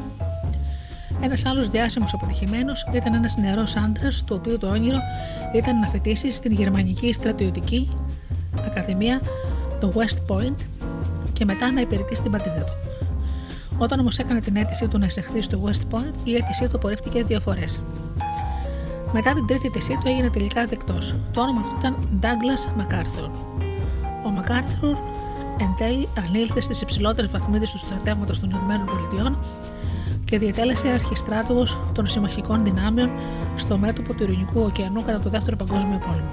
Ένας άλλος διάσημος αποτυχημένος ήταν ένας νεαρός άντρας, του οποίου το όνειρο ήταν να φοιτήσει στην γερμανική στρατιωτική ακαδημία, το West Point, και μετά να υπηρετήσει στην πατρίδα του. Όταν όμως έκανε την αίτησή του να εισεχθεί στο West Point, η αίτησή του απορρίφθηκε δύο φορές. Μετά την τρίτη αίτησή του έγινε τελικά δεκτός. Το όνομα του ήταν Douglas MacArthur. Ο MacArthur εν τέλει ανήλθε στις υψηλότερες βαθμίδες του στρατεύματος των ΗΠΑ και διατέλεσε αρχιστράτηγο των συμμαχικών δυνάμεων στο μέτωπο του Ειρηνικού ωκεανού κατά το Δεύτερο Παγκόσμιο Πόλεμο.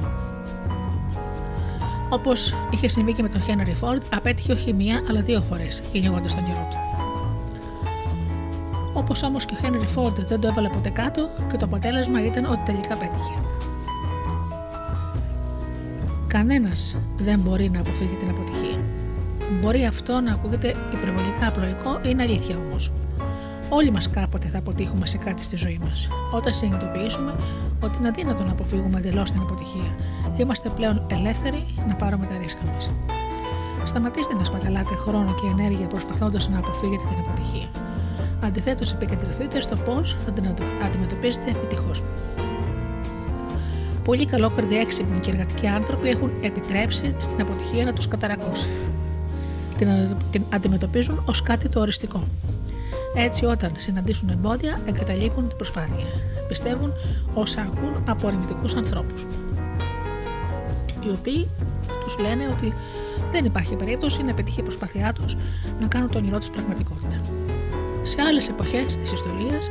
Όπως είχε συμβεί και με τον Χένρι Φόρντ, απέτυχε όχι μία αλλά δύο φορές κυνηγώντα τον καιρό του. Όπως όμως και ο Χένρι Φόρντ δεν το έβαλε ποτέ κάτω και το αποτέλεσμα ήταν ότι τελικά πέτυχε. Κανένας δεν μπορεί να αποφύγει την αποτυχία. Μπορεί αυτό να ακούγεται υπερβολικά απλοϊκό, είναι αλήθεια όμως. Όλοι μας κάποτε θα αποτύχουμε σε κάτι στη ζωή μας. Όταν συνειδητοποιήσουμε ότι είναι αδύνατο να αποφύγουμε εντελώς την αποτυχία, είμαστε πλέον ελεύθεροι να πάρουμε τα ρίσκα μας. Σταματήστε να σπαταλάτε χρόνο και ενέργεια προσπαθώντας να αποφύγετε την αποτυχία. Αντιθέτως, επικεντρωθείτε στο πώς θα την αντιμετωπίσετε επιτυχώς. Πολύ καλόκαρδοι έξυπνοι και εργατικοί άνθρωποι έχουν επιτρέψει στην αποτυχία να τους καταρακώσει. Την αντιμετωπίζουν ως κάτι το οριστικό. Έτσι, όταν συναντήσουν εμπόδια, εγκαταλείπουν την προσπάθεια. Πιστεύουν όσα ακούν από αρνητικούς ανθρώπους, οι οποίοι τους λένε ότι δεν υπάρχει περίπτωση να πετύχει η προσπάθειά τους να κάνουν το όνειρό τους πραγματικότητα. Σε άλλες εποχές της ιστορίας,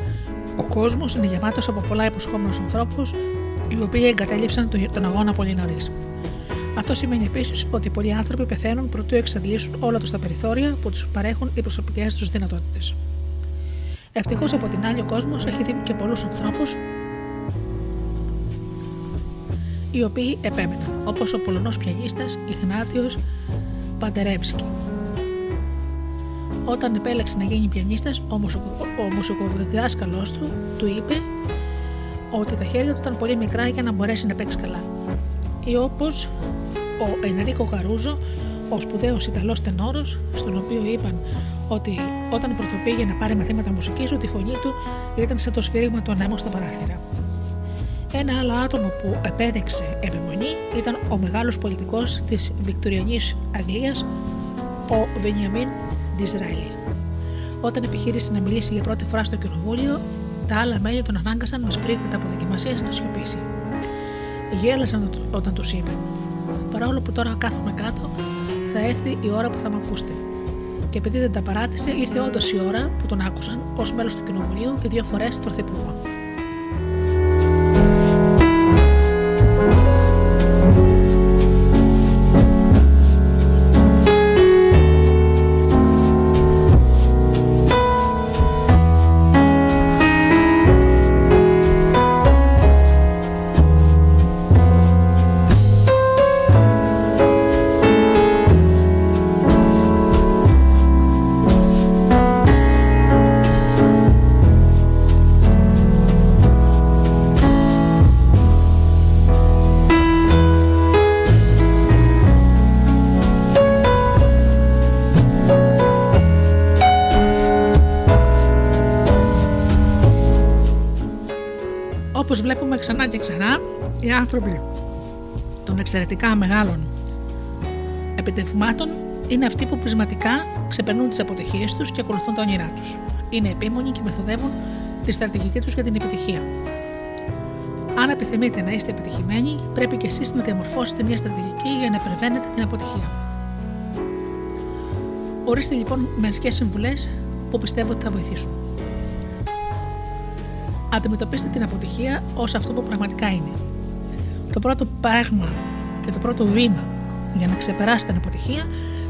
ο κόσμος είναι γεμάτος από πολλά υποσχόμενους ανθρώπους οι οποίοι εγκατέλειψαν τον αγώνα πολύ νωρίς. Αυτό σημαίνει επίσης ότι πολλοί άνθρωποι πεθαίνουν προτού εξαντλήσουν όλα τους τα περιθώρια που τους παρέχουν οι προσωπικές τους δυνατότητες. Ευτυχώς από την άλλη, ο κόσμος έχει δει και πολλούς ανθρώπους οι οποίοι επέμεναν, όπως ο Πολωνός πιανίστας Ιγνάτιος Παντερέμσκι. Όταν επέλεξε να γίνει πιανίστας, ο μουσικοδιδάσκαλός του του είπε ότι τα χέρια του ήταν πολύ μικρά για να μπορέσει να παίξει καλά. Ή όπως ο Ενρίκο Καρούζο, ο σπουδαίος Ιταλός τενόρος, στον οποίο είπαν ότι όταν πρωτοπήγε να πάρει μαθήματα μουσικής, ότι η φωνή του ήταν σαν το σφύριγμα του ανέμου στα παράθυρα. Ένα άλλο άτομο που επέδειξε επιμονή ήταν ο μεγάλος πολιτικός της Βικτωριανή Αγγλίας, ο Βενιαμίν Ντιζράιλι. Όταν επιχείρησε να μιλήσει για πρώτη φορά στο κοινοβούλιο, τα άλλα μέλη τον ανάγκασαν με σπρίγματα από δοκιμασίε να σιωπήσει. Γέλασαν όταν τους είπε: Παρόλο που τώρα κάθομαι κάτω, θα έρθει η ώρα που θα με ακούσετε. Και επειδή δεν τα παράτησε, ήρθε όντως η ώρα που τον άκουσαν ως μέλος του Κοινοβουλίου και δύο φορές πρωθυπουργό. Ξανά και ξανά οι άνθρωποι των εξαιρετικά μεγάλων επιτευγμάτων είναι αυτοί που πεισματικά ξεπερνούν τις αποτυχίες τους και ακολουθούν τα όνειρά τους. Είναι επίμονοι και μεθοδεύουν τη στρατηγική τους για την επιτυχία. Αν επιθυμείτε να είστε επιτυχημένοι, πρέπει και εσείς να διαμορφώσετε μια στρατηγική για να πρεβαίνετε την αποτυχία. Ορίστε λοιπόν μερικές συμβουλές που πιστεύω ότι θα βοηθήσουν. Αντιμετωπίστε την αποτυχία ως αυτό που πραγματικά είναι. Το πρώτο πράγμα και το πρώτο βήμα για να ξεπεράσετε την αποτυχία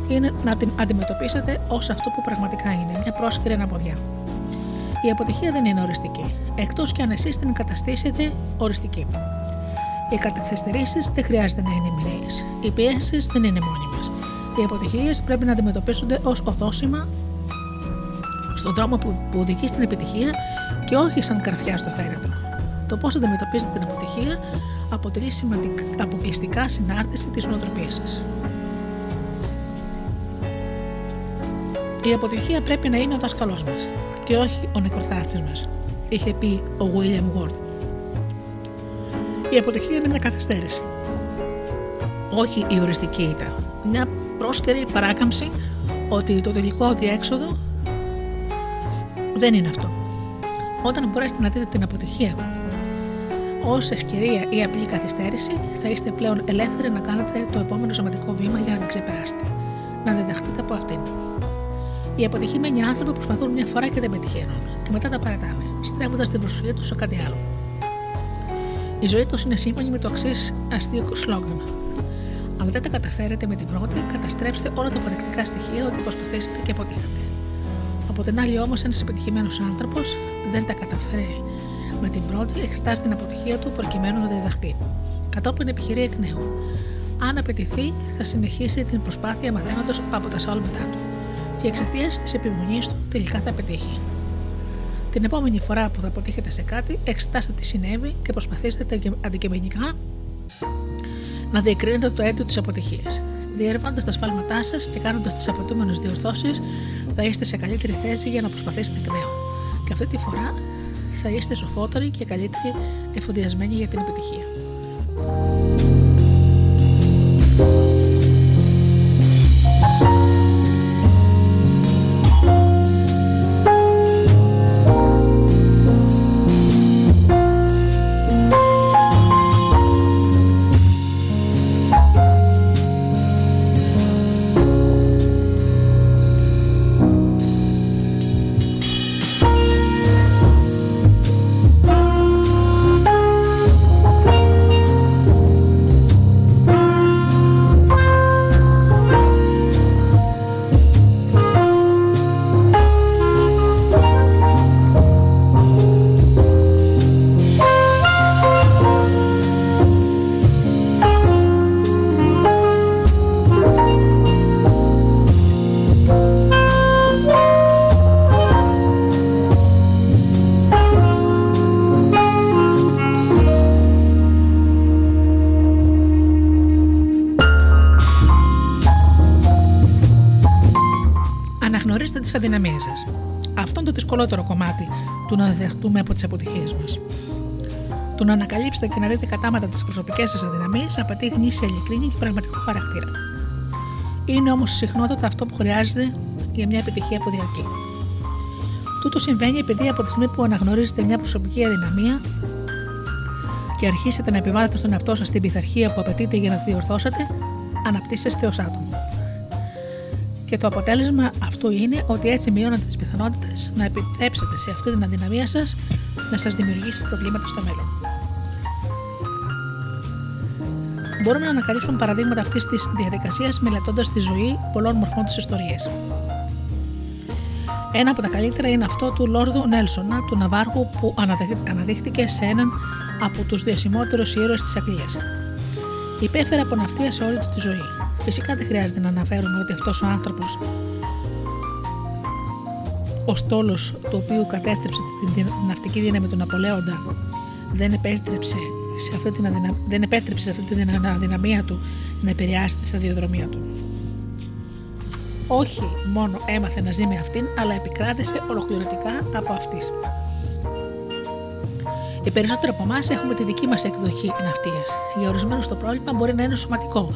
είναι να την αντιμετωπίσετε ως αυτό που πραγματικά είναι, μια πρόσκαιρη αναποδιά. Η αποτυχία δεν είναι οριστική, εκτός και αν εσείς την καταστήσετε οριστική. Οι καθυστερήσει δεν χρειάζεται να είναι μοιραίες. Οι πιέσεις δεν είναι μόνιμες. Οι αποτυχίες πρέπει να αντιμετωπίζονται ως οδόσημα στον δρόμο που, που οδηγεί στην επιτυχία και όχι σαν καρφιά στο φέρετρο. Το πώς αντιμετωπίζετε την αποτυχία αποτελεί σημαντικ... αποκλειστικά συνάρτηση της νοοτροπίας σας. Η αποτυχία πρέπει να είναι ο δάσκαλός μας και όχι ο νεκροθάφτη μα, είχε πει ο William Ward. Η αποτυχία είναι μια καθυστέρηση. Όχι η οριστική ήττα. Μια πρόσκαιρη παράκαμψη ότι το τελικό διέξοδο δεν είναι αυτό. Όταν μπορέσετε να δείτε την αποτυχία ως ευκαιρία ή απλή καθυστέρηση, θα είστε πλέον ελεύθεροι να κάνετε το επόμενο σημαντικό βήμα για να την ξεπεράσετε. Να διδαχτείτε από αυτήν. Οι αποτυχημένοι άνθρωποι προσπαθούν μια φορά και δεν πετυχαίνουν, και μετά τα παρατάνε, στρέφοντας την προσοχή τους σε κάτι άλλο. Η ζωή τους είναι σύμφωνη με το εξής αστείο σλόγκαν. Αν δεν τα καταφέρετε με την πρώτη, καταστρέψτε όλα τα αποδεικτικά στοιχεία ότι προσπαθήσατε και αποτύχατε. Από την άλλη, όμως, ένας επιτυχημένος άνθρωπος δεν τα καταφέρει με την πρώτη, εξετάζει την αποτυχία του προκειμένου να διδαχτεί. Κατόπιν επιχειρεί εκ νέου. Αν απαιτηθεί, θα συνεχίσει την προσπάθεια μαθαίνοντας από τα σφάλματά του και εξαιτίας της επιμονής του τελικά θα πετύχει. Την επόμενη φορά που θα αποτύχετε σε κάτι, εξετάστε τι συνέβη και προσπαθήστε αντικειμενικά να διακρίνετε το αίτιο της αποτυχίας. Διερευνώντας τα σφάλματά σας και κάνοντας τις απαιτούμενες διορθώσεις, θα είστε σε καλύτερη θέση για να προσπαθήσετε εκ νέου. Και αυτή τη φορά θα είστε σοφότεροι και καλύτεροι εφοδιασμένοι για την επιτυχία. Του να δεχτούμε από τις αποτυχίες μας. Το να ανακαλύψετε και να δείτε κατάματα τις προσωπικές σας αδυναμίες απαιτεί γνήσια ειλικρίνη και πραγματικό χαρακτήρα. Είναι όμως συχνότατα αυτό που χρειάζεται για μια επιτυχία που διαρκεί. Τούτο συμβαίνει επειδή από τη στιγμή που αναγνωρίζετε μια προσωπική αδυναμία και αρχίσετε να επιβάλλετε στον εαυτό σας την πειθαρχία που απαιτείται για να τη διορθώσετε, αναπτύσσεστε ως άτομο. Και το αποτέλεσμα αυτού είναι ότι έτσι μειώνετε τις πιθανότητες να επιτρέψετε σε αυτή την αδυναμία σας να σας δημιουργήσει προβλήματα στο μέλλον. Μπορούμε να ανακαλύψουμε παραδείγματα αυτής της διαδικασίας μελετώντας τη ζωή πολλών μορφών της ιστορίας. Ένα από τα καλύτερα είναι αυτό του Λόρδου Νέλσονα, του Ναβάρχου, που αναδείχθηκε σε έναν από τους διασημότερους ήρωες της Αγγλίας. Υπέφερε από ναυτία σε όλη του τη ζωή. Φυσικά δεν χρειάζεται να αναφέρουμε ότι αυτός ο άνθρωπος, ο στόλος του οποίου κατέστρεψε την ναυτική δύναμη του Ναπολέοντα, δεν επέτρεψε σε αυτή την, αδυνα... δεν επέτρεψε σε αυτή την αδυναμία του να επηρεάσει τη σταδιοδρομία του. Όχι μόνο έμαθε να ζει με αυτήν, αλλά επικράτησε ολοκληρωτικά από αυτής. Οι περισσότεροι από εμάς έχουμε τη δική μας εκδοχή ναυτίας. Για ορισμένους το πρόβλημα μπορεί να είναι σωματικό,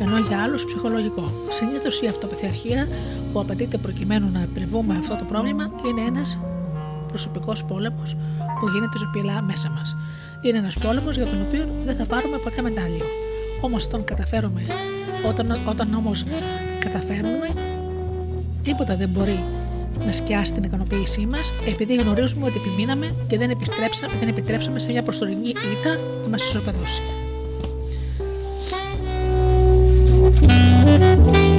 ενώ για άλλους ψυχολογικό. Συνήθως η αυτοπιθαρχία που απαιτείται προκειμένου να επιβούμε αυτό το πρόβλημα είναι ένας προσωπικός πόλεμος που γίνεται ζωπηλά μέσα μας. Είναι ένας πόλεμος για τον οποίο δεν θα πάρουμε ποτέ μετάλλιο. Όμως τον καταφέρουμε. Όταν, όταν όμως καταφέρνουμε, τίποτα δεν μπορεί να σκιάσει την ικανοποίησή μας, επειδή γνωρίζουμε ότι επιμείναμε και δεν, δεν επιτρέψαμε σε μια προσωρινή ήττα να μας ισοπεδώσει. Música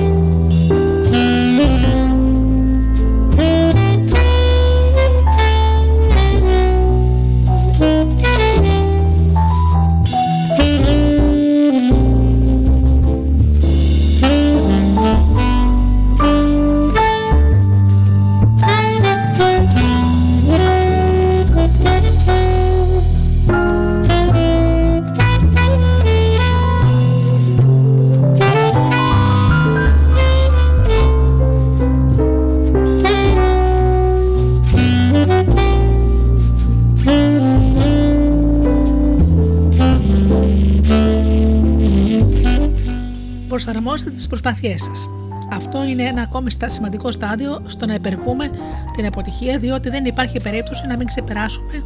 τι προσπάθειές σας. Αυτό είναι ένα ακόμη σημαντικό στάδιο στο να υπερβούμε την αποτυχία, διότι δεν υπάρχει περίπτωση να μην ξεπεράσουμε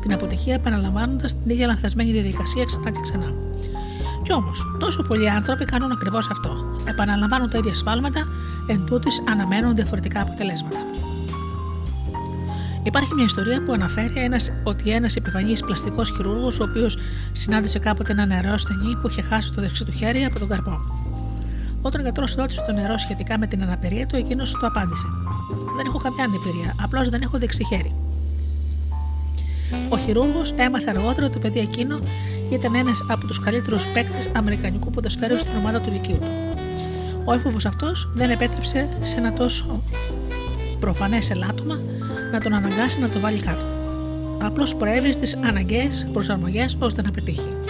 την αποτυχία επαναλαμβάνοντας την ίδια λανθασμένη διαδικασία ξανά και ξανά. Κι όμως, τόσο πολλοί άνθρωποι κάνουν ακριβώς αυτό. Επαναλαμβάνουν τα ίδια σφάλματα, εν τούτης αναμένουν διαφορετικά αποτελέσματα. Υπάρχει μια ιστορία που αναφέρει ένας, ότι ένας επιφανής πλαστικός χειρούργος, ο οποίος συνάντησε κάποτε ένα νερό ασθενή που είχε χάσει το δεξί του χέρι από τον καρπό. Όταν ο γιατρός ρώτησε το νερό σχετικά με την αναπηρία του, εκείνος του απάντησε: Δεν έχω καμιά αναπηρία, απλώς δεν έχω δεξί χέρι. Ο χειρούργος έμαθε αργότερα ότι το παιδί εκείνο ήταν ένας από τους καλύτερους παίκτες Αμερικανικού ποδοσφαίρου στην ομάδα του Λυκείου του. Ο έφοβο αυτός δεν επέτρεψε σε ένα τόσο προφανές ελάττωμα να τον αναγκάσει να το βάλει κάτω. Απλώς προέβη στις αναγκαίες προσαρμογές ώστε να πετύχει.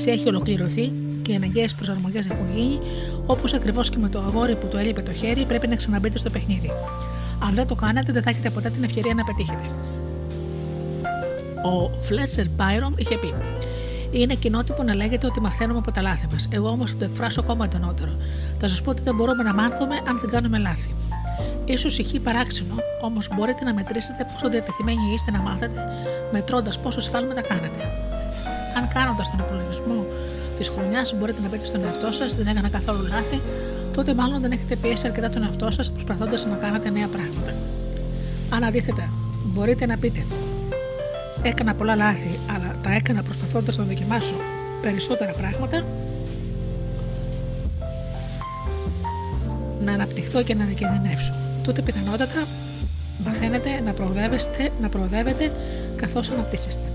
Ανάλυση έχει ολοκληρωθεί και οι αναγκαίες προσαρμογές έχουν γίνει, όπως ακριβώς και με το αγόρι που του έλειπε το χέρι, πρέπει να ξαναμπείτε στο παιχνίδι. Αν δεν το κάνετε, δεν θα έχετε ποτέ την ευκαιρία να πετύχετε. Ο Φλέτσερ Byron είχε πει: Είναι κοινότυπο να λέγεται ότι μαθαίνουμε από τα λάθη μας. Εγώ όμως θα το εκφράσω ακόμα εντονότερο. Θα σας πω ότι δεν μπορούμε να μάθουμε αν δεν κάνουμε λάθη. σω ηχεί παράξενο, όμως μπορείτε να μετρήσετε πόσο διατεθειμένοι είστε να μάθετε, μετρώντας πόσο σφάλματα κάνετε αν κάνοντας τον υπολογισμό της χρονιάς μπορείτε να πείτε στον εαυτό σας: Δεν έκανα καθόλου λάθη, τότε μάλλον δεν έχετε πιέσει αρκετά τον εαυτό σας προσπαθώντας να κάνετε νέα πράγματα. Αν αντίθετα, μπορείτε να πείτε: Έκανα πολλά λάθη, αλλά τα έκανα προσπαθώντας να δοκιμάσω περισσότερα πράγματα, να αναπτυχθώ και να διακινδυνεύσω. Τότε πιθανότατα μαθαίνετε να προοδεύετε, να προοδεύετε καθώς αναπτύσσεστε.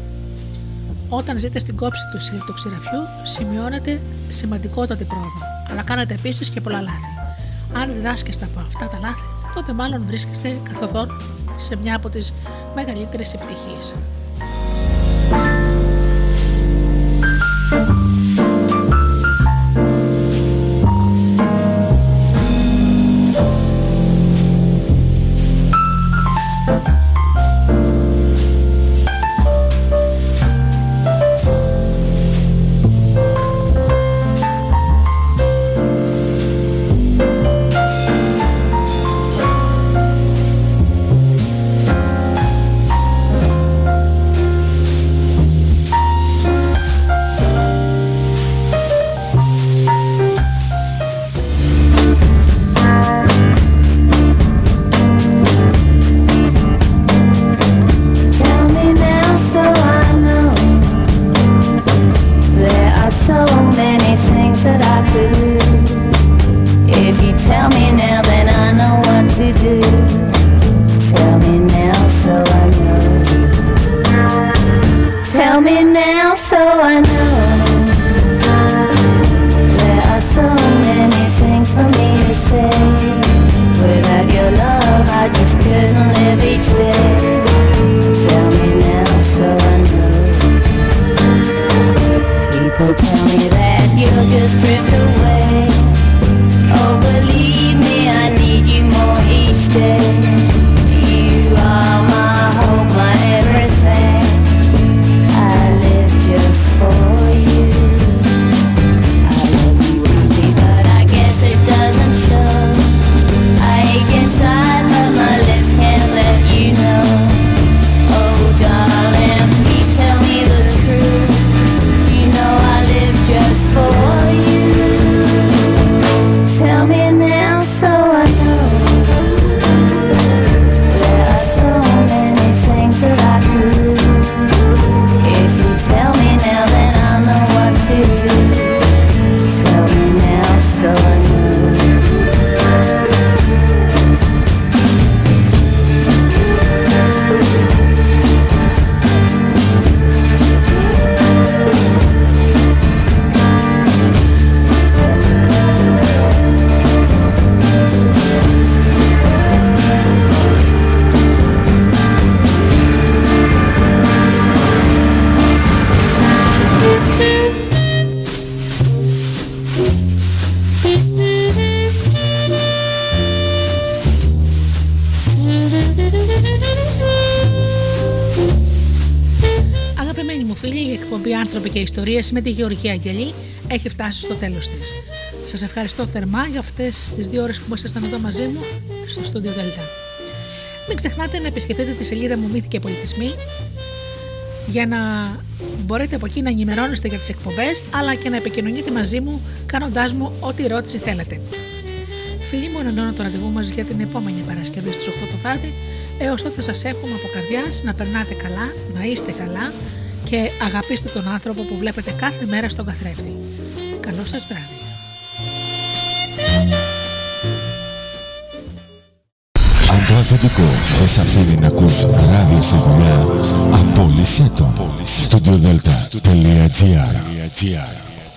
Όταν ζείτε στην κόψη του, του ξηραφιού, σημειώνετε σημαντικότατη πρόοδο, αλλά κάνετε επίσης και πολλά λάθη. Αν διδάσκεστε από αυτά τα λάθη, τότε μάλλον βρίσκεστε καθοδόν σε μια από τις μεγαλύτερες επιτυχίες. με τη Γεωργία Αγγελή έχει φτάσει στο τέλος της. Σας ευχαριστώ θερμά για αυτές τις δύο ώρες που ήσασταν εδώ μαζί μου στο στούντιο Δελτά. Μην ξεχνάτε να επισκεφτείτε τη σελίδα μου Μύθοι και Πολιτισμοί για να μπορείτε από εκεί να ενημερώνεστε για τις εκπομπές αλλά και να επικοινωνείτε μαζί μου κάνοντάς μου ό,τι ερώτηση θέλετε. Φίλοι μου, ενώνω το ραντεβού μας για την επόμενη Παρασκευή στις 8 το βράδυ. Έως τότε σας εύχομαι από καρδιά να περνάτε καλά, να είστε καλά και αγαπήστε τον άνθρωπο που βλέπετε κάθε μέρα στον καθρέφτη. Καλό σας βράδυ. Αν το αφεντικό δεν σε αφήνει να ακούς ράδιο στη δουλειά, απόλυσέ το. Studio